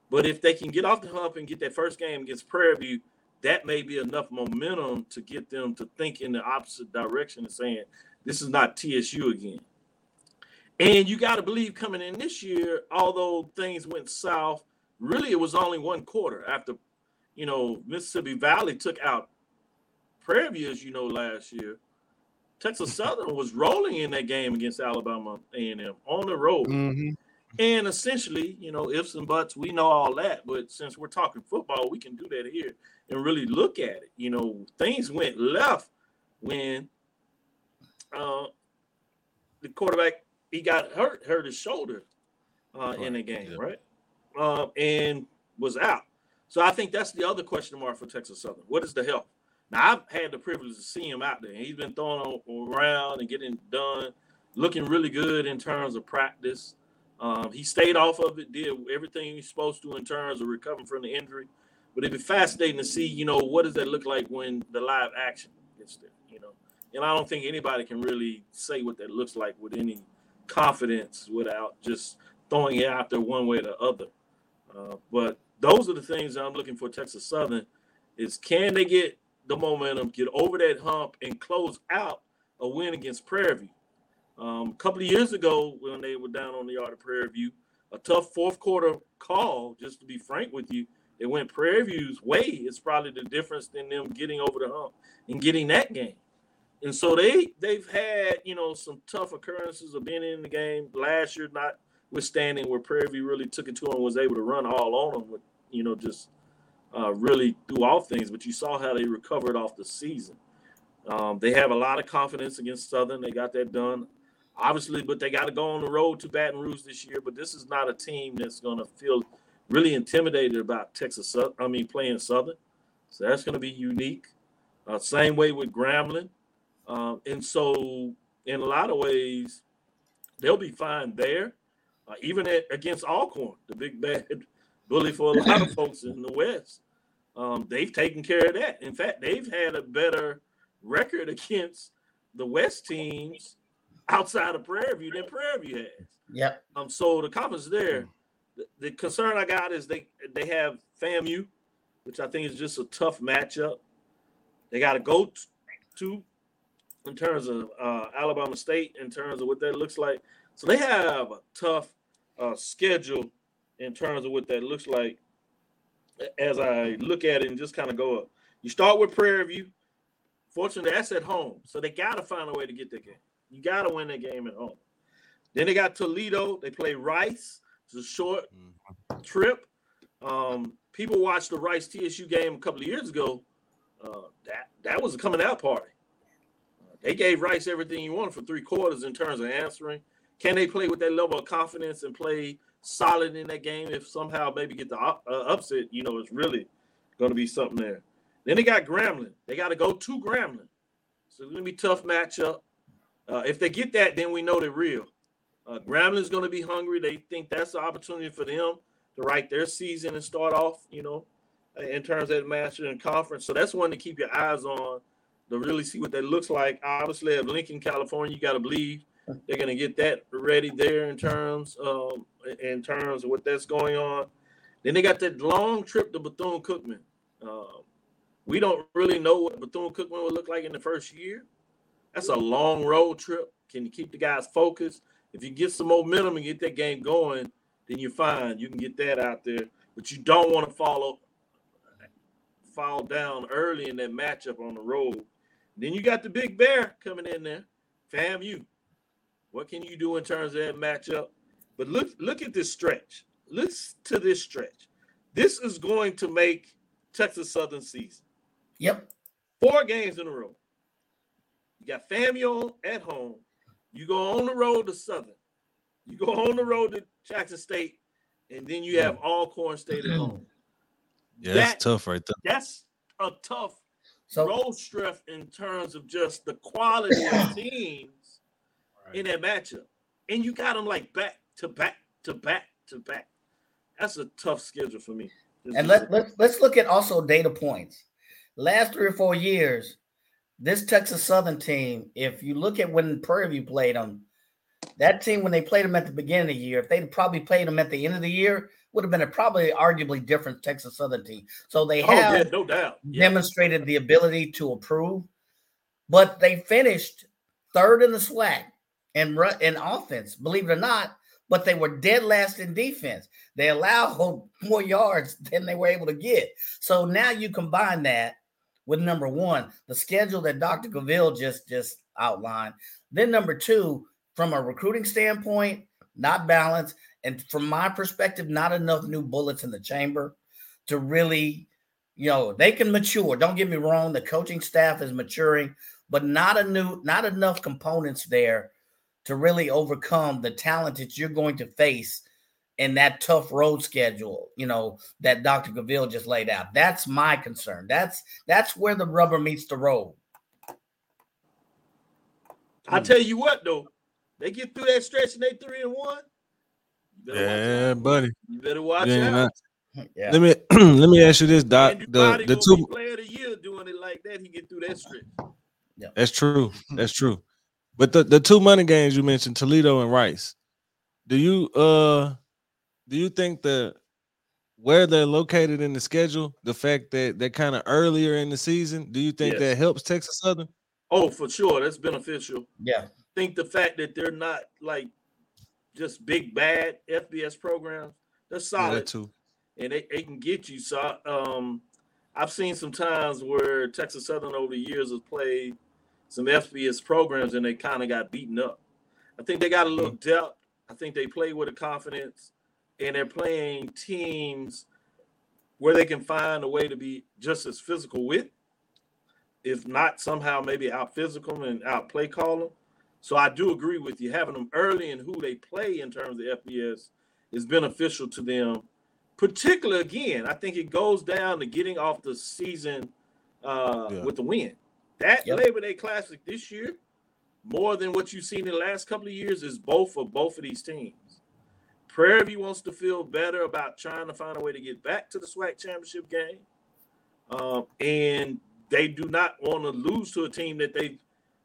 But if they can get off the hump and get that first game against Prairie View, that may be enough momentum to get them to think in the opposite direction and saying, this is not TSU again. And you got to believe coming in this year, although things went south, really it was only one quarter after, you know, Mississippi Valley took out Prairie View, as you know, last year. Texas (laughs) Southern was rolling in that game against Alabama A&M on the road. Mm-hmm. And essentially, you know, ifs and buts, we know all that. But since we're talking football, we can do that here and really look at it. You know, things went left when uh, the quarterback he got hurt, hurt his shoulder uh, in the game, yeah. right? Uh, and was out. So I think that's the other question mark for Texas Southern. What is the health? Now I've had the privilege to see him out there. He's been throwing around and getting done, looking really good in terms of practice. Um, he stayed off of it, did everything he's supposed to in terms of recovering from the injury. But it'd be fascinating to see, you know, what does that look like when the live action gets there, you know and I don't think anybody can really say what that looks like with any confidence without just throwing it out there one way or the other. Uh, but those are the things that I'm looking for Texas Southern is can they get the momentum, get over that hump, and close out a win against Prairie View. Um, a couple of years ago, when they were down on the yard of Prairie View, a tough fourth quarter call, just to be frank with you, it went Prairie View's way. It's probably the difference in them getting over the hump and getting that game. And so they they've had you know some tough occurrences of being in the game last year, notwithstanding where Prairie View really took it to them, was able to run all on them with you know just uh, really do all things. But you saw how they recovered off the season. Um, they have a lot of confidence against Southern. They got that done, obviously, but they got to go on the road to Baton Rouge this year. But this is not a team that's going to feel really intimidated about Texas. I mean, playing Southern, so that's going to be unique. Uh, same way with Grambling. Um, and so, in a lot of ways, they'll be fine there. Uh, even at, against Alcorn, the big bad (laughs) bully for a lot of (laughs) folks in the West. Um, they've taken care of that. In fact, they've had a better record (laughs) against the West teams outside of Prairie View than Prairie View has.
Yep.
Um, so the conference there. The, the concern I got is they they have FAMU, which I think is just a tough matchup. They got to go t- to in terms of uh, Alabama State, in terms of what that looks like. So they have a tough uh, schedule in terms of what that looks like. As I look at it and just kind of go up, you start with Prairie View. Fortunately, that's at home, so they got to find a way to get that game. You got to win that game at home. Then they got Toledo. They play Rice. It's a short trip. Um, people watched the Rice TSU game a couple of years ago. Uh, that that was a coming out party. They gave Rice everything he wanted for three quarters in terms of answering. Can they play with that level of confidence and play solid in that game? If somehow maybe get the uh, upset, you know, it's really going to be something there. Then they got Grambling. They got to go to Grambling. So it's going to be tough matchup. Uh, if they get that, then we know they're real. Uh, Grambling's going to be hungry. They think that's the opportunity for them to write their season and start off, you know, in terms of the master and conference. So that's one to keep your eyes on to really see what that looks like. Obviously, at Lincoln, California, you got to believe they're going to get that ready there in terms um, in terms of what that's going on. Then they got that long trip to Bethune Cookman. Um, we don't really know what Bethune Cookman would look like in the first year. That's a long road trip. Can you keep the guys focused? If you get some momentum and get that game going, then you're fine. You can get that out there, but you don't want to follow fall down early in that matchup on the road. Then you got the big bear coming in there. FAMU. What can you do in terms of that matchup? But look, look at this stretch. Look to this stretch. This is going to make Texas Southern season.
Yep.
Four games in a row. You got FAMU at home. You go on the road to Southern. You go on the road to Jackson State, and then you have Alcorn State at home.
Yeah, that's tough right there.
That's a tough so, road stretch in terms of just the quality of (coughs) teams right. in that matchup. And you got them like back to back to back to back. That's a tough schedule for me.
This and let, let, let's look at also data points. Last three or four years, this Texas Southern team, if you look at when Prairie View played them, that team, when they played them at the beginning of the year, if they'd probably played them at the end of the year, would have been a probably arguably different Texas Southern team. So they have
oh, yeah, no doubt.
Yeah. demonstrated the ability to improve, but they finished third in the SWAC and in offense, believe it or not, but they were dead last in defense. They allowed (laughs) more yards than they were able to get. So now you combine that with number one, the schedule that Dr. Cavil just just outlined. Then number two, from a recruiting standpoint, not balanced, and from my perspective, not enough new bullets in the chamber to really, you know, they can mature. Don't get me wrong, the coaching staff is maturing, but not a new, not enough components there to really overcome the talent that you're going to face in that tough road schedule, you know, that Dr. Cavil just laid out. That's my concern. That's that's where the rubber meets the road.
I hmm. tell you what though, they get through that stretch and they three and one.
Yeah, buddy.
You better watch yeah, out.
Yeah. Let me (clears throat) let me ask you this, Doc. the the two
player of the year doing it like that, he get through that stretch.
Yeah. That's true. That's true. But the, the two money games you mentioned, Toledo and Rice. Do you uh do you think that where they're located in the schedule, the fact that they're kind of earlier in the season, do you think yes. that helps Texas Southern?
Oh, for sure. That's beneficial.
Yeah.
Think the fact that they're not like just big bad FBS programs, they're solid yeah, too. And they, they can get you. So um I've seen some times where Texas Southern over the years has played some FBS programs and they kind of got beaten up. I think they got a little mm-hmm. depth. I think they play with a confidence and they're playing teams where they can find a way to be just as physical with, if not somehow maybe out physical and out play call them. So I do agree with you. Having them early in who they play in terms of FBS is beneficial to them. Particularly again, I think it goes down to getting off the season uh,
Yeah.
with the win. That
Yep.
Labor Day Classic this year, more than what you've seen in the last couple of years, is both for both of these teams. Prairie View wants to feel better about trying to find a way to get back to the SWAC championship game, um, and they do not want to lose to a team that they've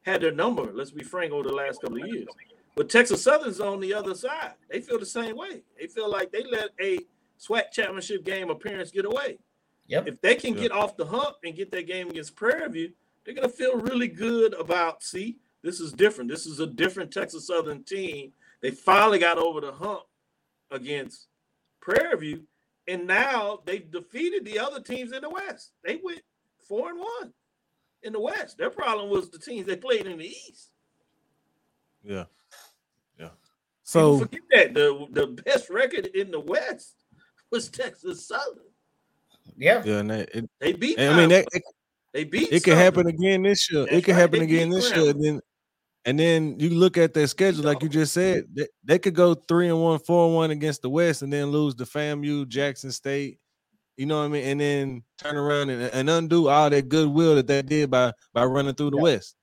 had their number. Let's be frank over the last couple of years. But Texas Southern's on the other side. They feel the same way. They feel like they let a SWAC championship game appearance get away.
Yep.
If they can
Yeah.
get off the hump and get that game against Prairie View, they're gonna feel really good about. See, this is different. This is a different Texas Southern team. They finally got over the hump against Prairie View, and now they've defeated the other teams in the West. They went four and one in the West. Their problem was the teams they played in the East.
Yeah. Yeah.
So
So
forget that the the best record in the West was Texas Southern.
Yeah.
yeah, and that, it,
They beat.
I mean, that, it,
they beat.
it can
Southern.
happen again this year.
That's
it could
right,
happen
they
again this
Graham.
year. And then, and then you look at their schedule, like you just said, they, they could go three and one, four and one against the West, and then lose to FAMU, Jackson State. You know what I mean? And then turn around and, and undo all that goodwill that they did by by running through the
Yeah.
West.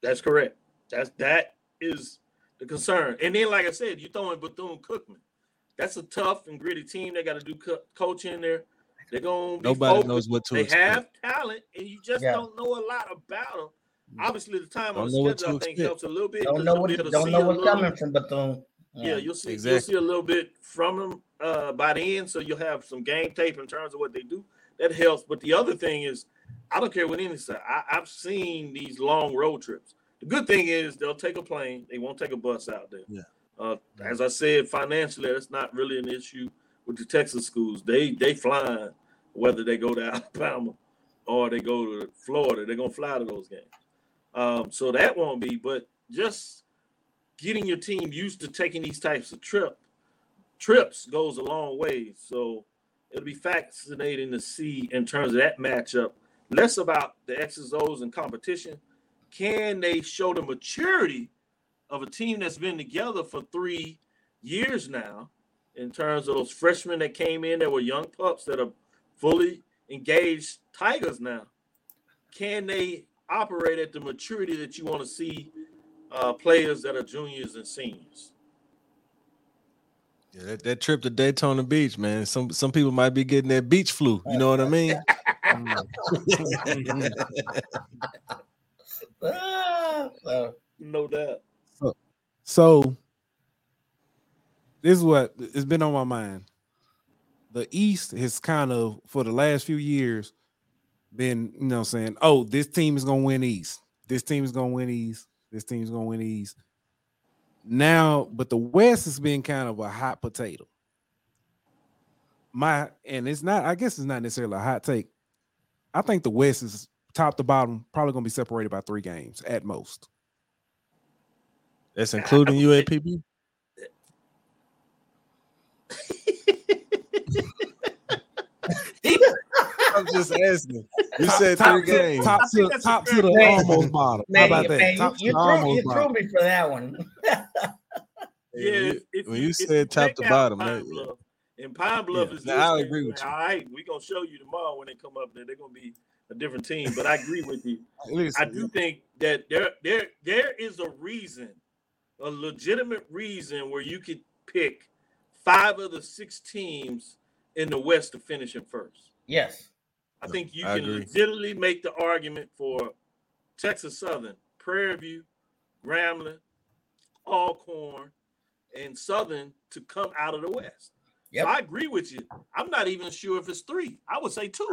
That's correct. That's that is the concern. And then, like I said, you throw in Bethune Cookman. That's a tough and gritty team. They got to do co- coaching there. They're gonna
Nobody
focused.
knows what to
They
expect.
have talent, and you just
Yeah.
don't know a lot about them. Mm. Obviously, the time on
Don't
the schedule I think
expect.
helps a little bit.
Don't
'cause
know
you'll
what
to
don't
see
know what's
little-
coming from Bethune.
Yeah, you'll see you'll see a little bit from them uh, by the end, so you'll have some game tape in terms of what they do. That helps. But the other thing is, I don't care what any side. I, I've seen these long road trips. The good thing is they'll take a plane. They won't take a bus out there.
Yeah.
Uh, as I said, financially, that's not really an issue with the Texas schools. They they flying whether they go to (laughs) Alabama or they go to Florida. They're gonna fly to those games. Um, so that won't be. But just getting your team used to taking these types of trip trips goes a long way. So it'll be fascinating to see in terms of that matchup. Less about the X's, O's, and competition. Can they show the maturity of a team that's been together for three years now? In terms of those freshmen that came in that were young pups that are fully engaged Tigers now. Can they operate at the maturity that you want to see uh, players that are juniors and seniors?
Yeah, that, that trip to Daytona Beach, man. Some some people might be getting that beach flu. You know what I mean? (laughs)
So,
No doubt.
So this is what it's been on my mind. The East has kind of for the last few years been, you know, saying, "Oh, this team is gonna win East. This team is gonna win East. This team is gonna win East." Now, but the West has been kind of a hot potato. My and it's not. I guess it's not necessarily a hot take. I think the West is top to bottom probably gonna be separated by three games at most. That's including UAPB. (laughs) I'm just asking. You said top, three games. top to
that's
top to the
point.
almost bottom. How
man,
about that?
man,
top
you, you,
to the
threw,
almost
you threw
bottom.
me for that one.
Yeah,
when you
if
said top to bottom,
Pine Bluff, and Pine Bluff
Yeah,
is.
now I agree with you.
All right, we're gonna show you tomorrow when they come up there. They're gonna be a different team, but I agree with you. (laughs) I
Listen,
do think that there there there is a reason, a legitimate reason where you could pick five of the six teams in the West to finish in first.
yes.
I think you
I
can
agree.
legitimately make the argument for Texas Southern, Prairie View, Grambling, Alcorn, and Southern to come out of the West.
Yep.
So I agree with you. I'm not even sure if it's three. I would say two.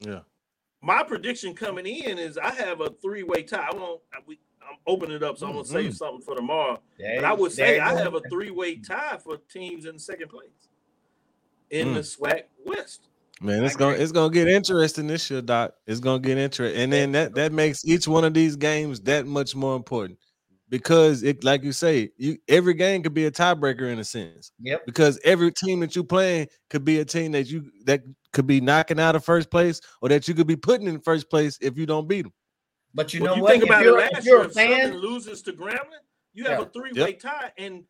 yeah.
My prediction coming in is I have a three-way tie. I won't. I, we, I'm opening it up, so I'm gonna save
Mhm.
something for tomorrow.
There
But I would say I have a three-way tie for teams in second place in
Mm.
the SWAC West.
Man, it's gonna it's gonna get interesting this year, Doc. It's gonna get interesting, and then that that makes each one of these games that much more important because it, like you say, you every game could be a tiebreaker in a sense
Yep.
because every team that you playing could be a team that you that could be knocking out of first place or that you could be putting in first place if you don't beat them.
But you
Well,
know
you
what?
think
If
about it
you're,
last
if
year,
a
if Southern
fan,
loses to Grambling, you have a three-way tie, and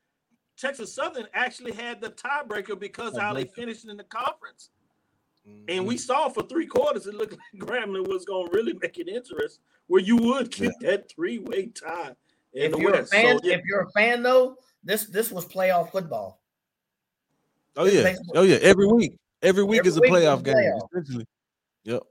Texas Southern actually had the tiebreaker because how they finished in the conference. And we mm-hmm. saw for three quarters, it looked (laughs) like Grambling was going to really make it interesting, where you would get that three way tie in
If
the
you're
West.
a fan,
So, yeah,
if you're a fan though, this this was playoff football.
Oh
It's
yeah, oh yeah. Every week, every week
Every
is a
week
playoff game.
playoff.
Essentially. Yep.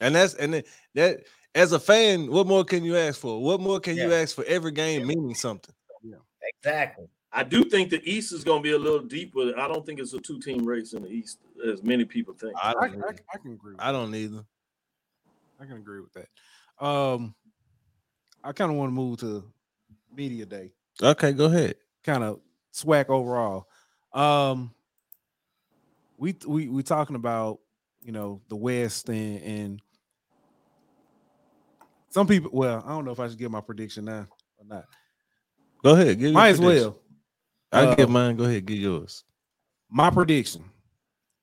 And that's and then that as a fan, what more can you ask for? What more can you ask for? Every game meaning something. Yeah.
Exactly.
I do think the East is going to be a little deeper. I don't think it's a two team race in the East as many people think.
I
I,
don't.
I,
either.
I can agree. With
I don't either.
I can agree with that. Um, I kind of want to move to media day.
Okay, go ahead.
Kind of SWAC overall. Um, we we we talking about you know the West and and some people. Well, I don't know if I should give my prediction now or not.
Go ahead. Give your
Might as
prediction.
well.
I'll
Uh,
give mine. Go ahead. Give yours.
My prediction: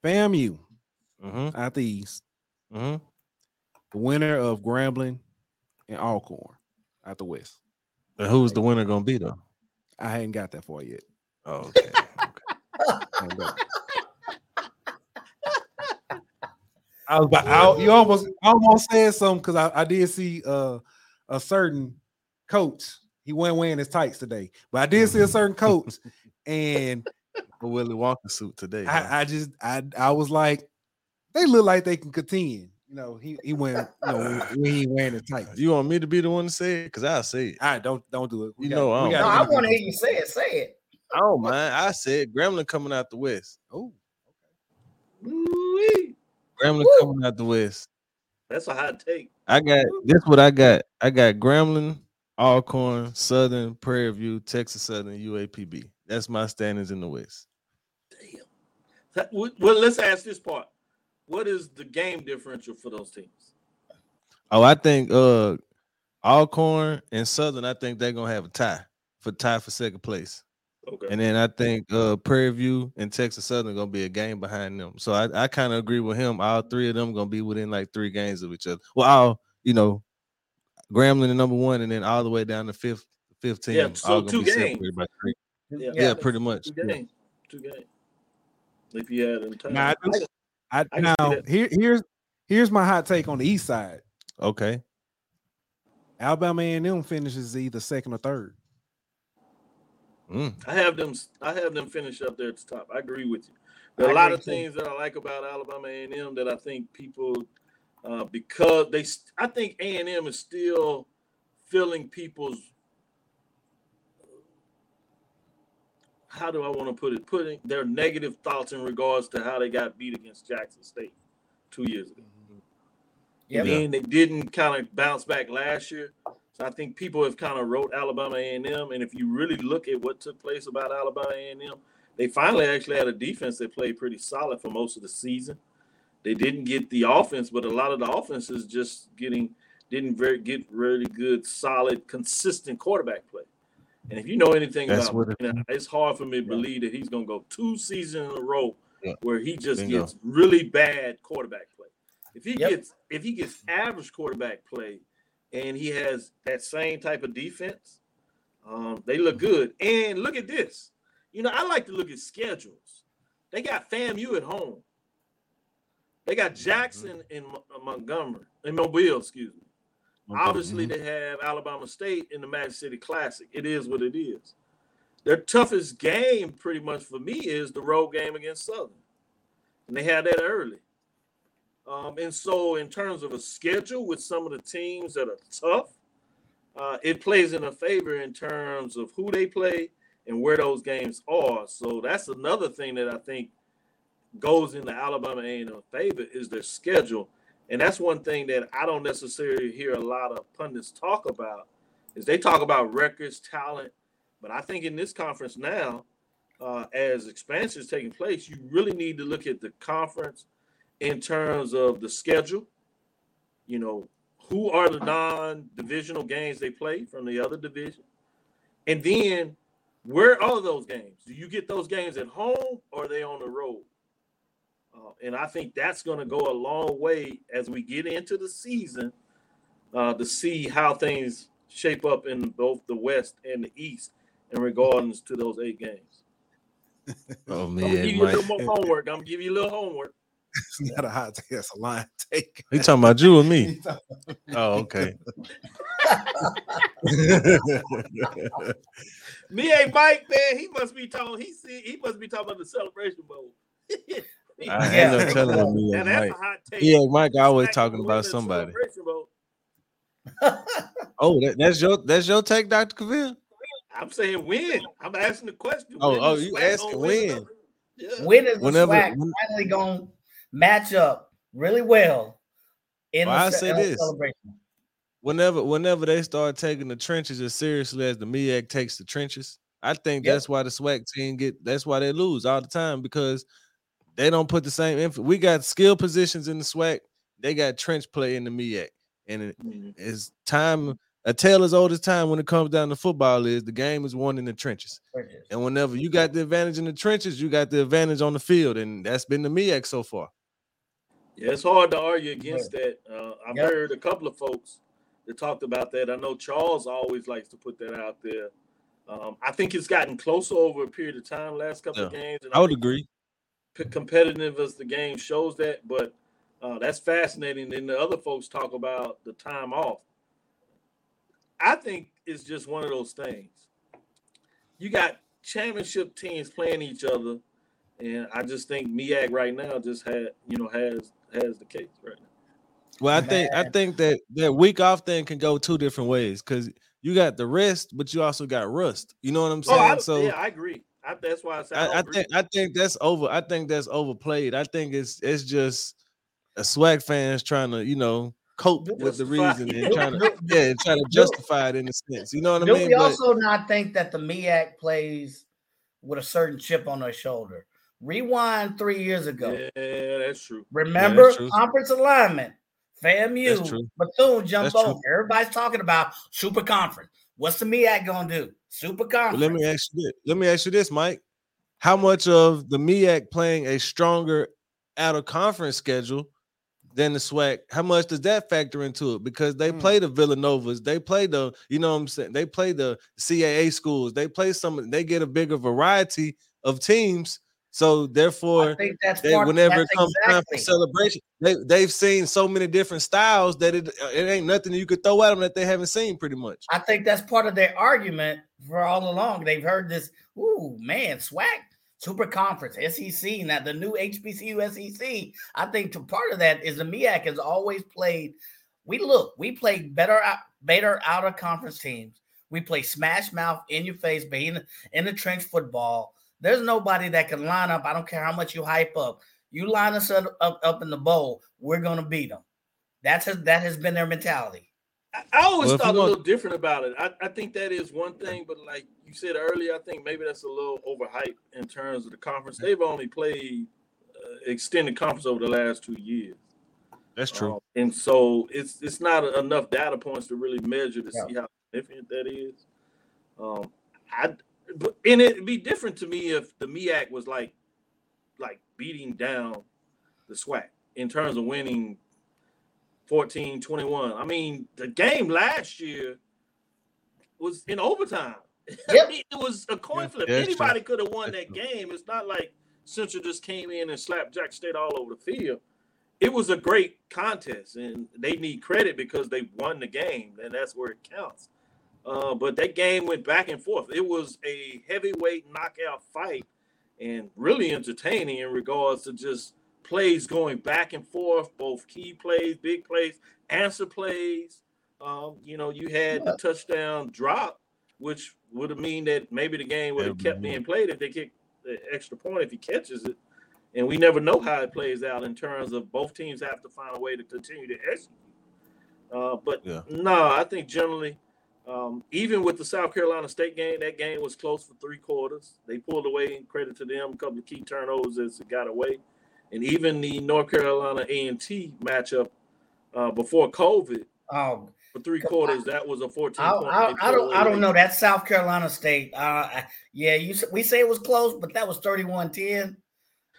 FAMU
Mm-hmm.
out the East,
Mm-hmm.
the winner of Grambling and Alcorn out the West.
And who's the winner gonna be though?
I hadn't got that far yet.
Oh, okay.
I hadn't got- I was about, I, you almost almost said something because I, I did see uh, a certain coach. He wasn't wearing his tights today, but I did see a mm-hmm. certain (laughs) coach, and
A Willie Walker suit today.
I, I just I I was like, they look like they can contend. You know, he he went you know when, (laughs) when he ain't wearing his tights.
you want me to be the one to say it? Cause I say it.
All right, don't don't do it.
You know I
we
don't.
No, I want to hear you say it. Say it.
I don't mind. I said Gremlin coming out the west.
Oh,
Ooh-wee.
Gremlin coming out the west.
That's a hot take.
I got this. What I got. I got Gremlin, Alcorn, Southern, Prairie View, Texas Southern, UAPB. That's my standings in the west.
Damn. That- Well, let's ask this part. What is the game differential for those teams?
Oh, I think uh Alcorn and Southern. I think they're gonna have a tie for tie for second place.
Okay.
And then I think uh Prairie View and Texas Southern are gonna be a game behind them. So I, I kind of agree with him. All three of them gonna be within like three games of each other. Well, all you know, Grambling the number one, and then all the way down to fifth, fifteen.
Yeah, so two games.
By
yeah,
Yeah, pretty much.
Two games. Two games. If you had in time.
Nah, I just- I,
I
now here here's here's my hot take on the East side.
Okay.
Alabama A&M finishes either second or third.
Mm.
I have them. I have them finish up there at the top. I agree with you. There are
I
a lot of things that I like about Alabama A and M that I think people, uh, because they, I think A and M is still filling people's. How do I want to put it? Putting their negative thoughts in regards to how they got beat against Jackson State two years ago.
Yep.
And then they didn't kind of bounce back last year. So I think people have kind of wrote Alabama A&M, and if you really look at what took place about Alabama A&M, they finally actually had a defense that played pretty solid for most of the season. They didn't get the offense, but a lot of the offense is just getting didn't very get really good, solid, consistent quarterback play. And if you know anything
That's
about,
it-
you know, it's hard for me to believe that he's going to go two seasons in a row
Yeah.
where he just
Bingo.
gets really bad quarterback play. If he
Yep.
gets if he gets average quarterback play, and he has that same type of defense, um, they look good. And look at this. You know, I like to look at schedules. They got FAMU at home. They got Jackson in Mo- uh, Montgomery, in Mobile, excuse me. Obviously, they have Alabama State in the Magic City Classic. It is what it is. Their toughest game, pretty much for me, is the road game against Southern, and they had that early. Um, and so, in terms of a schedule with some of the teams that are tough, uh, it plays in a favor in terms of who they play and where those games are. So that's another thing that I think goes into Alabama A&M favor is their schedule, and that's one thing that I don't necessarily hear a lot of pundits talk about. Is they talk about records, talent, but I think in this conference now, uh, as expansion is taking place, you really need to look at the conference in terms of the schedule. You know, who are the non-divisional games they play from the other division, and then where are those games? Do you get those games at home or are they on the road? Uh, and I think that's going to go a long way as we get into the season uh, to see how things shape up in both the West and the East in regards to those eight games. (laughs)
Oh man,
I'm gonna
man,
give you a little more homework. I'm gonna give you a little homework.
It's not a hot take. It's a line take.
You talking about you (laughs) or me? Oh, okay. (laughs)
Me ain't Mike, man. He must be talking. He see. He must be talking about the celebration bowl.
I
Yeah.
ain't no telling me. And
that's
Mike.
a hot take.
Yeah, Mike always
Smack
talking about somebody. Oh, that, that's your that's your take, Doctor Cavil.
I'm saying when. I'm asking the question.
Oh,
When
oh, you
SWAC
asking when?
the- Yeah.
When is the
Whenever-
SWAC
when-
finally going to match up really well in
Well, I say
uh,
this.
celebration?
Whenever whenever they start taking the trenches as seriously as the MEAC takes the trenches, I think
Yep.
that's why the SWAC team get that's why they lose all the time because they don't put the same info. We got skill positions in the SWAC, they got trench play in the MEAC, and it,
Mhm.
it's time. A tale as old as time when it comes down to football is the game is won in the trenches. And whenever you got the advantage in the trenches, you got the advantage on the field, and that's been the MEAC so far.
Yeah, it's hard to argue against that. Uh, I've
Yep.
heard a couple of folks that talked about that. I know Charles always likes to put that out there. Um, I think it's gotten closer over a period of time, last couple of games. And
I would agree.
Competitive as the game shows that, but uh, that's fascinating. And the other folks talk about the time off. I think it's just one of those things. You got championship teams playing each other, and I just think MEAC right now just had you know has has the case right now.
Well, I think I think that that week off thing can go two different ways because you got the rest, but you also got rust. You know what I'm
Oh,
saying?
I,
so
yeah, I agree. I, that's why I said I,
I, I think. I think that's over. I think that's overplayed. I think it's it's just a SWAC fans trying to you know cope with the reason and trying to
Do-
yeah trying to justify it in a sense. You know what I mean?
we
But
also not think that the MEAC plays with a certain chip on their shoulder? Rewind three years ago.
Yeah, that's true.
Remember
true.
conference alignment. FAMU,
true.
Bethune jump
That's true.
Everybody's talking about super conference. What's the MEAC gonna do? Super
But
conference.
let me ask you this. Let me ask you this, Mike. How much of the MEAC playing a stronger out of conference schedule than the SWAC? How much does that factor into it? Because they
Mm.
play the Villanovas, they play the, you know what I'm saying? They play the CAA schools, they play some, they get a bigger variety of teams. So
I
therefore, they,
part.
whenever it comes time for celebration, they they've seen so many different styles that it uh, it ain't nothing you could throw at them that they haven't seen pretty much.
I think that's part of their argument for all along. They've heard this, ooh, man, SWAC, super conference, SEC, now the new HBCU SEC. I think to part of that is the MEAC has always played. We look, we played better out, better out of conference teams. We play smash mouth in your face, being in the trench football. There's nobody that can line up. I don't care how much you hype up. You line us up, up, up in the bowl, we're gonna beat them. That's has, that has been their mentality.
I, I always
Well,
thought a little different about it. I, I think that is one thing, but like you said earlier, I think maybe that's a little overhyped in terms of the conference. They've only played uh, extended conference over the last two years.
That's true.
Um, and so it's it's not enough data points to really measure to
Yeah.
see how significant that is. Um, I but and it'd be different to me if the MEAC was like like beating down the SWAC in terms of winning 14 21. I mean, the game last year was in overtime. (laughs)
Yep.
it was a coin flip.
that's.
Anybody could have won that game. It's not like Central just came in and slapped Jack State all over the field. It was a great contest, and they need credit because they won the game, and that's where it counts. Uh, but that game went back and forth. It was a heavyweight knockout fight, and really entertaining in regards to just plays going back and forth, both key plays, big plays, answer plays. Um, you know, you had the touchdown drop, which would have mean that maybe the game would have kept being played if they kicked the extra point if he catches it. And we never know how it plays out in terms of both teams have to find a way to continue to execute. Uh, but
Yeah.
no, I think generally, um, even with the South Carolina State game, that game was close for three quarters. They pulled away, and credit to them, a couple of key turnovers as it got away. And even the North Carolina A&T matchup uh, before COVID,
Oh,
for three quarters, that was a 14
I,
point.
I, I don't I don't know that South Carolina State. Uh, I- yeah, you we say it was close, but that was 31-10.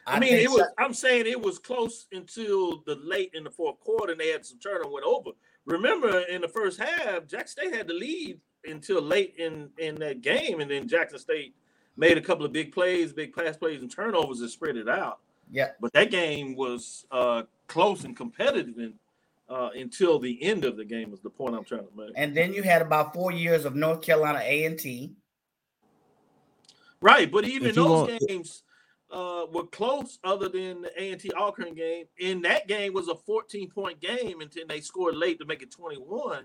I mean, it was.
South-
I'm saying it was close until the late in the fourth quarter, and they had some turn and went over. Remember, in the first half, Jack State had the lead until late in in that game, and then Jackson State made a couple of big plays, big pass plays, and turnovers and spread it out.
Yeah.
But that game was uh, close and competitive in, uh, until the end of the game. Is the point I'm trying to make.
And then you had about four years of North Carolina A and T.
Right, but even those
want-
games uh, were close, other than the A and T Alcorn game. In that game was a 14 point game until they scored late to make it 21.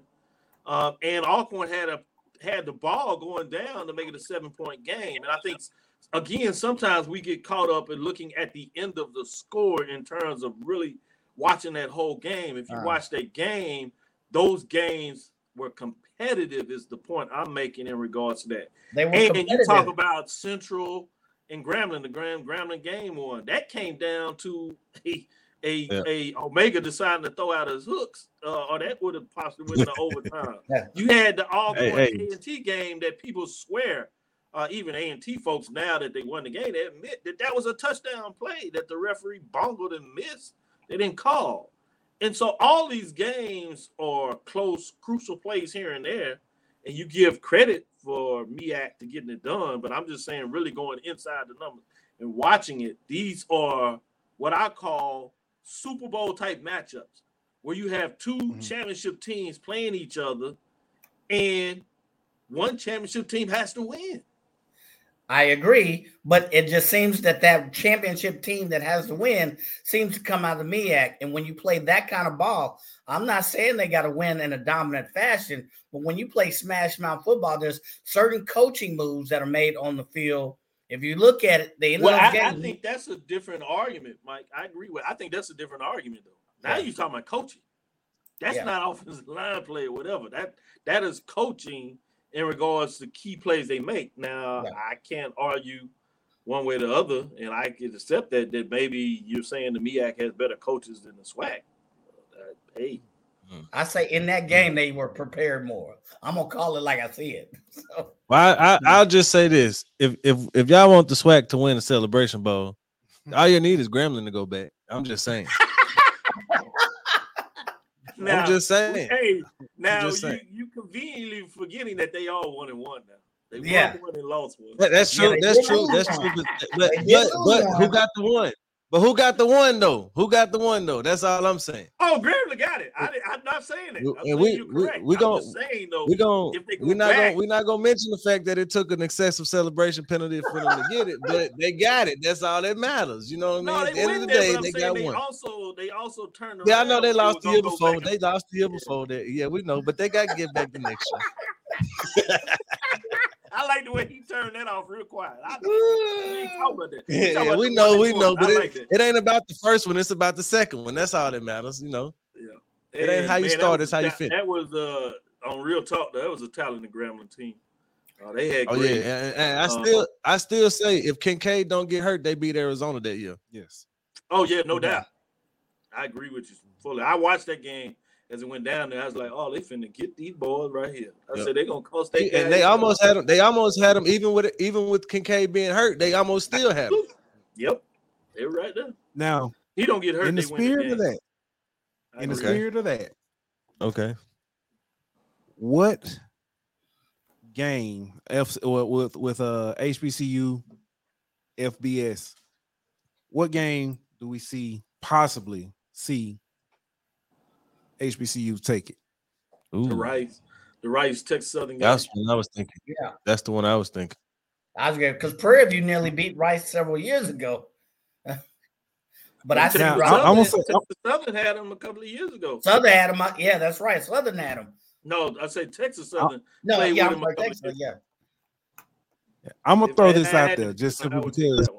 Um, and Alcorn had a had the ball going down to make it a seven point game. And I think again, sometimes we get caught up in looking at the end of the score in terms of really watching that whole game. If you
Uh.
watch that game, those games were competitive. Is the point I'm making in regards to that.
They were
And, and you talk about Central and Grambling, the Gram Grambling game one. That came down to (laughs) a a,
Yeah.
a Omega deciding to throw out his hooks, uh, or that would have possibly went to overtime. (laughs)
Yeah.
You had the all
Hey, hey.
and T game that people swear, uh, even A and T folks now that they won the game, they admit that that was a touchdown play that the referee bungled and missed. They didn't call. And so all these games are close, crucial plays here and there, and you give credit for MEAC to getting it done. But I'm just saying, really going inside the numbers and watching it, these are what I call Super Bowl type matchups where you have 2
Mhm.
championship teams playing each other, and one championship team has to win.
I agree, but it just seems that that championship team that has to win seems to come out of the MEAC. And when you play that kind of ball, I'm not saying they got to win in a dominant fashion, but when you play smash mouth football, there's certain coaching moves that are made on the field. If you look at it, they end
Well,
up
I, I think that's a different argument, Mike. I agree with. I think that's a different argument, though. Now
Yeah.
you're talking about coaching. That's
Yeah.
not (laughs) offensive line play or whatever. That that is coaching in regards to key plays they make. Now
Yeah.
I can't argue one way or the other, and I can accept that that maybe you're saying the MEAC has better coaches than the SWAC. Uh, hey,
I say in that game they were prepared more. I'm gonna call it like I see it. (laughs) So
Well, I, I I'll just say this: if if if y'all want the SWAC to win the Celebration Bowl, (laughs) all you need is Gremlin to go back. I'm just saying. (laughs)
now
I'm just saying.
hey, now you
saying.
you conveniently forgetting that they all one and one now. They won one and lost one.
That- that's
Yeah,
true.
they
that's true. That's true. But but, but, but who got the one? But who got the one though? Who got the one though? That's all I'm saying.
Oh, Grambling got it. I, I'm not saying it.
We-
I'm
and we- we- we
just saying though.
We gon'
if they go
we're not gonna we're not gonna mention the fact that it took an excessive celebration penalty for them to get it, but they got it. That's all that matters. You know what I mean? At the end of the
there,
day, they got
they
one.
also they also turned around.
Yeah, I know they lost the year before. They lost the year before that. Yeah, we know, but they got to get back the next year. (laughs) (laughs)
I like the way he turned that off real quiet. I, we ain't talking about that.
Yeah,
about
we know, we know, but it,
like
it ain't about the first one. It's about the second one. That's all that matters. You know. Yeah. It ain't how you
that
start,
was
it's how you finish.
That was uh on real talk. That was a talented Gremlin team. Uh, they had
Oh
great.
yeah, and, and I
uh,
still, I still say if Kincade don't get hurt, they beat Arizona that year.
Yes.
Oh yeah, no
Yeah.
doubt. I agree with you fully. I watched that game as it went down there. I was like, oh, they finna get these boys right here. I
Yep.
said they're gonna cost they
and they almost had them. They almost had them even with even with Kincade being hurt. They almost still had him.
Yep, they're right there.
Now,
He don't get hurt.
in the
they win
spirit of that,
I
in the spirit of that,
Okay.
what game F or with with uh HBCU FBS? What game do we see possibly see HBCU take it?
the Rice, the Rice Texas Southern game.
that's the one I was thinking.
Yeah.
That's the one I was thinking.
I was good because Prairie View nearly beat Rice several years ago. (laughs) but I see
Now,
Rice.
I- I'm gonna say-
Southern had them a couple of years ago.
Southern had them. Uh, yeah, that's right. Southern had them.
No, I say Texas uh, Southern.
No, yeah, I'm like,
couple
Texas, yeah.
I'm gonna
If
throw this out there just
one, I
simply because.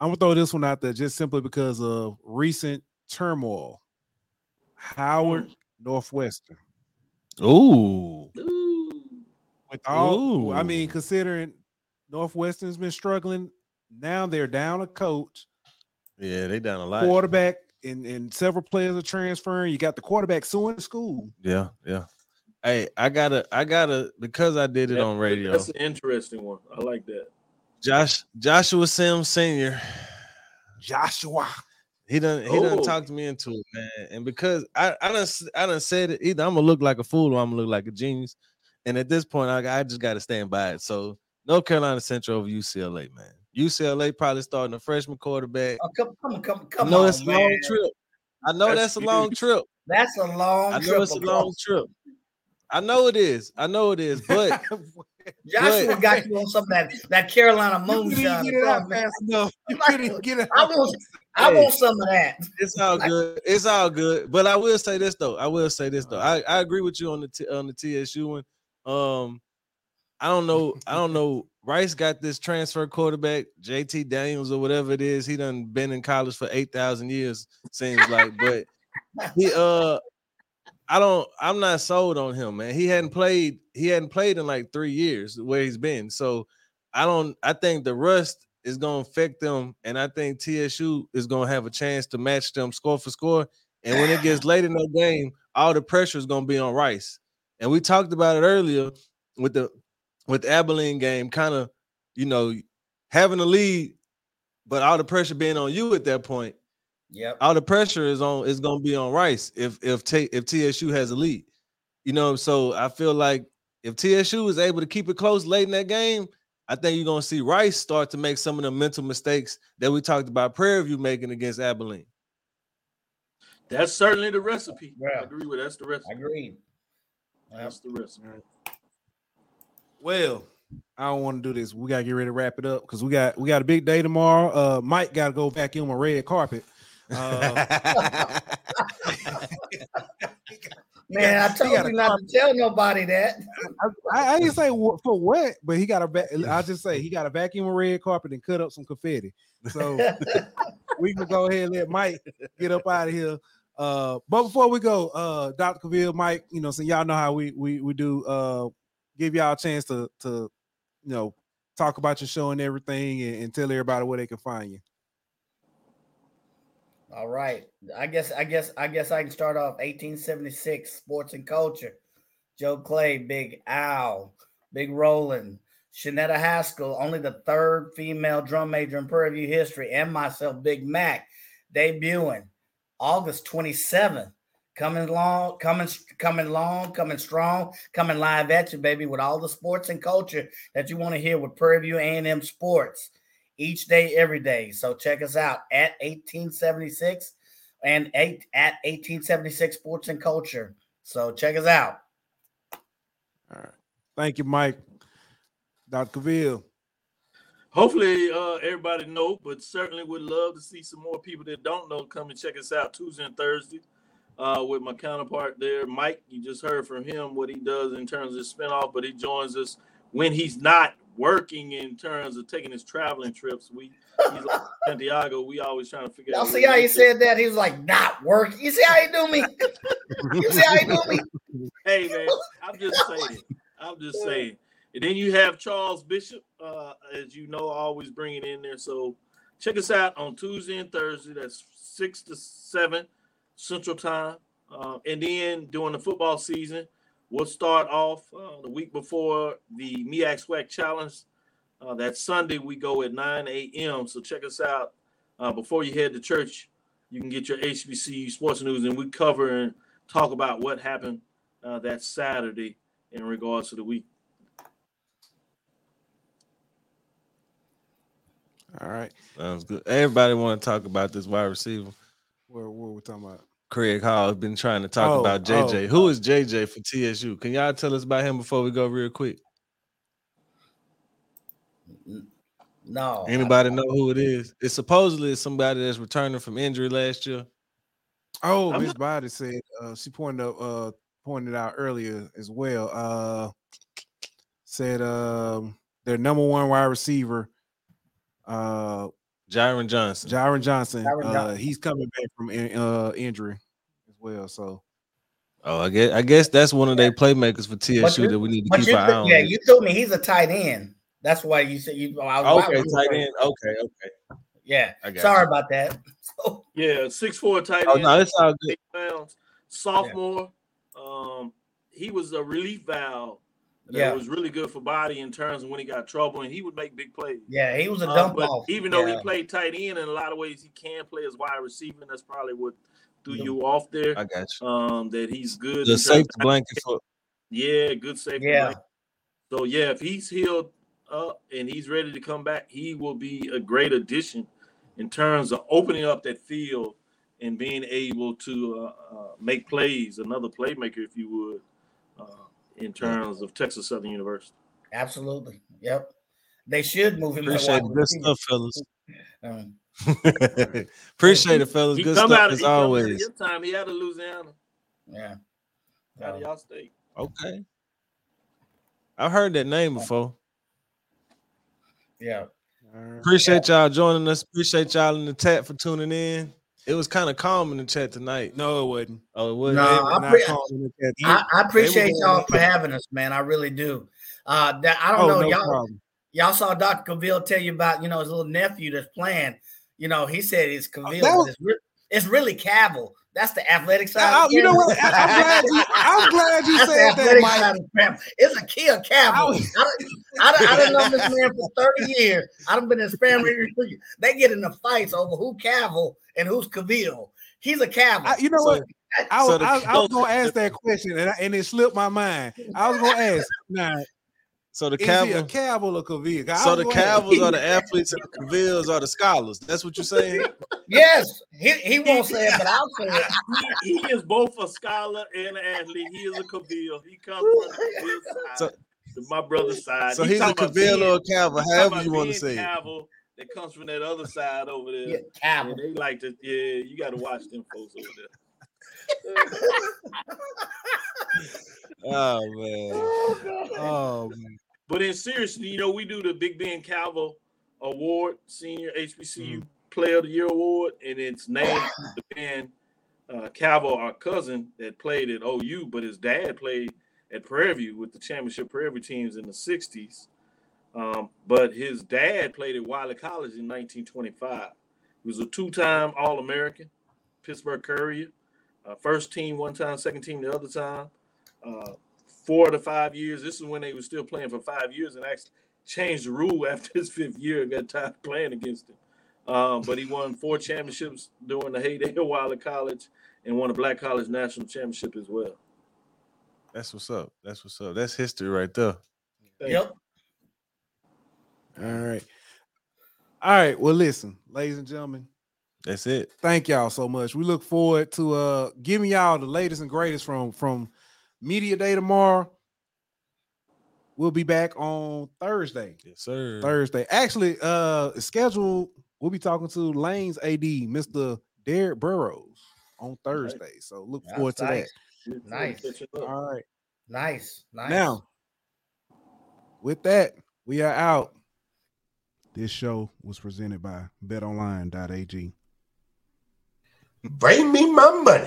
I'm gonna throw this one out there just simply because of recent turmoil. Howard mm. Northwestern.
Ooh.
Ooh.
With all, I mean, considering Northwestern's been struggling, now they're down a coach,
Yeah, they down a lot.
quarterback, and, and several players are transferring. You got the quarterback suing the school.
Yeah, yeah. Hey, I gotta, I gotta, because I did it
That-
on radio.
That's an interesting one. I like that.
Josh, Joshua Sims Senior.
Joshua.
He done, he done
Oh.
talked me into it, man. And because I, I done, I done said it. Either I'm gonna look like a fool or I'm gonna look like a genius. And at this point, I, I just gotta stand by it. So North Carolina Central over UCLA, man. UCLA probably starting a freshman quarterback.
Oh, come, come, come, come
I know
on,
it's a
man.
long trip. I know
That's
that's, a long trip.
That's a long
I
trip.
know it's a long trip. I know it is. I know it is. But
Joshua (laughs)
But-
got you on some of that that Carolina
You couldn't
moonshine.
get it out fast enough. (laughs) You couldn't get it
I
out.
I
Hey.
want some of that.
it's all good. It's all good. But I will say this though. I will say this though. I, I agree with you on the T, on the TSU one. Um, I don't know. I don't know. Rice got this transfer quarterback, JT Daniels or whatever it is. He done been in college for eight thousand years. Seems like, but he uh, I don't. I'm not sold on him, man. He hadn't played. He hadn't played in like three years where he's been. So I don't. I think the rust is going to affect them, and I think TSU is going to have a chance to match them score for score. And when it gets (laughs) late in the game, all the pressure is going to be on Rice. And we talked about it earlier with the with the Abilene game, kind of, you know, having a lead, but all the pressure being on you at that point.
Yeah,
All the pressure is on is going to be on Rice if if T, if TSU has a lead. You know, so I feel like if TSU is able to keep it close late in that game, I think you're gonna see Rice start to make some of the mental mistakes that we talked about Prairie View making against Abilene.
That's certainly the recipe. I agree with that's the recipe.
Agreed. Yep.
That's the recipe.
Well, I don't want to do this. We gotta get ready to wrap it up because we got we got a big day tomorrow. Uh, Mike got to go back in my red carpet. Uh, (laughs) (laughs) (laughs)
Man, I told you not to tell nobody that.
I, I didn't say for what, but he got a. I just say he got a vacuum a red carpet and cut up some confetti. So (laughs) we can go ahead and let Mike get up out of here. Uh, but before we go, uh, Dr. Cavil, Mike, you know, so y'all know how we we we do. Uh, give y'all a chance to to you know talk about your show and everything, and, and tell everybody where they can find you.
All right. I guess I guess I guess I can start off 1876 sports and culture. Joe Clay, Big Al, Big Roland, Shanetta Haskell, only the third female drum major in Prairie View history, and myself, Big Mac, debuting August 27th. Coming long, coming, coming long, coming strong, coming live at you, baby, with all the sports and culture that you want to hear with Prairie View A&M Sports each day, every day. So check us out at 1876 and eight at 1876 Sports and Culture. So check us out.
All right, thank you, Mike. Dr. Cavil.
Hopefully, uh, everybody know, but certainly would love to see some more people that don't know come and check us out Tuesday and Thursday uh, with my counterpart there, Mike. You just heard from him what he does in terms of spinoff, but he joins us when he's not working in terms of taking his traveling trips. We he's like (laughs) Santiago. We always trying to figure
Y'all
out.
see how he said that? He was like, not working." You see how he do me? you see how he do me? (laughs)
Hey man, I'm just saying. I'm just saying. And then you have Charles Bishop, uh, as you know, always bring it in there. So check us out on Tuesday and Thursday. That's six to seven Central Time. Uh, and then during the football season, we'll start off uh, the week before the MEAC SWAC Challenge. Uh, that Sunday we go at 9 a.m. So check us out uh, before you head to church. You can get your HBCU sports news, and we cover and talk about what happened uh, that Saturday in regards to the week.
All right,
Sounds good. Everybody want to talk about this wide receiver.
where what we talking about?
Craig Hall has been trying to talk
Oh,
about JJ.
oh.
Who is JJ for TSU? Can y'all tell us about him before we go real quick?
No.
Anybody know who it is? It's supposedly somebody that's returning from injury last year.
Oh, Miss Body said uh, she pointed out uh pointed out earlier as well. Uh said um their number one wide receiver, uh
Jaron Johnson.
Jaron Johnson.
Jaron
uh,
Johnson.
he's coming back from in- uh injury as well. So
oh, I guess I guess that's one of their playmakers for TSU
you-
that we need to keep
you,
our eye on.
yeah, you told me he's a tight end. That's why you said you. I was-
okay,
I was-
tight end. Okay, okay.
Yeah.
I got
Sorry
you.
about that. (laughs) So,
Yeah, six four tight
Oh
end,
no, it's all good.
pounds, sophomore. Um, he was a relief valve. That
Yeah.
was really good for body in terms of when he got trouble, and he would make big plays.
yeah, he was a
Uh,
dump
but
off.
even though
Yeah.
he played tight end in a lot of ways, he can play as wide receiver. And that's probably what threw you off there.
I got you.
Um, that he's good.
The
in terms
safety blanket for
Yeah, good safety.
Yeah.
blanket. So yeah, if he's healed up and he's ready to come back, he will be a great addition in terms of opening up that field and being able to uh, uh, make plays, another playmaker, if you would, uh, in terms of Texas Southern University.
Absolutely. Yep. They should move him.
Appreciate it. Good stuff, fellas. (laughs)
Um, (laughs)
Appreciate it, fellas.
He
Good
come
stuff
out,
as
he come out of
always.
your time. He out of Louisiana,
yeah.
out of y'all state.
Okay. I've heard that name before.
yeah.
Appreciate y'all joining us. Appreciate y'all in the chat for tuning in. It was kind of calm in the chat tonight.
No, it wasn't.
Oh, it was.
No,
They
I
were not
pre-
calling in the chat.
I, I appreciate y'all for having us, man. I really do. Uh, that, I don't
Oh,
know,
no
y'all.
problem.
Y'all saw Dr. Cavil tell you about, you know, his little nephew that's playing. You know, he said it's
oh,
Cavil,
was-
it's, re- it's really Cavil. That's the athletic side.
I-
of
you know
Cavil.
what? I, am glad you. I'm glad you (laughs) said that, Mike.
side of Cavil. It's a kid
I
Cavil.
was-
I, done- I, done- I done known this man for 30 years. I done been in family. (laughs) They get into fights over who Cavil and who's Cavil. He's a Cavil.
I, you know
So-
what? I was,
so
I, I was going to ask that question, and, I, and it slipped my mind. I was going to ask, now,
So the
is he a
Cavs.
Cavil or Cavil?
So the
gonna
Cavs are the (laughs) athletes and the Cavils are the scholars. That's what you're saying?
yes, he, he won't say it, but I'll say it. (laughs)
He, he is both a scholar and an athlete. He is a Cavil. He comes from the Cavil (laughs) side,
So-
my brother's side.
So
He
he's a
talking Cavil
or a Cavil,
he
however you want to
being
say it.
That comes from that other side over there.
Yeah, Cavil.
they like to, yeah, you got to watch them folks over there.
Oh man.
Oh, oh man.
But then seriously, you know, we do the Big Ben Calvo Award, Senior HBCU Player of the Year Award, and it's named the Ben uh, Calvo, our cousin that played at OU, but his dad played at Prairie View with the championship Prairie View teams in the 60s. Um, but his dad played at Wiley College in 1925. He was a two-time All-American, Pittsburgh Courier, uh, first team one time, second team the other time. Uh, four to five years. This is when they were still playing for five years and actually changed the rule (laughs) after his fifth year and got tired of playing against him. Um, but he won four championships during the heyday of Wiley College and won a Black College National Championship as well.
That's what's up. That's what's up. That's history right there.
Thank
Yep.
All right. All right. Well, listen, ladies and gentlemen,
That's it.
thank y'all so much. We look forward to uh giving y'all the latest and greatest from from Media Day tomorrow. We'll be back on Thursday.
Yes, sir.
Thursday. Actually, uh scheduled. We'll be talking to Lane's AD, Mr. Derek Burrows, on Thursday. So look
That's
forward to
nice.
you.
Nice.
That.
up.
All right.
Nice. Nice.
Now, with that, we are out. This show was presented by betonline.ag.
Bring me my money.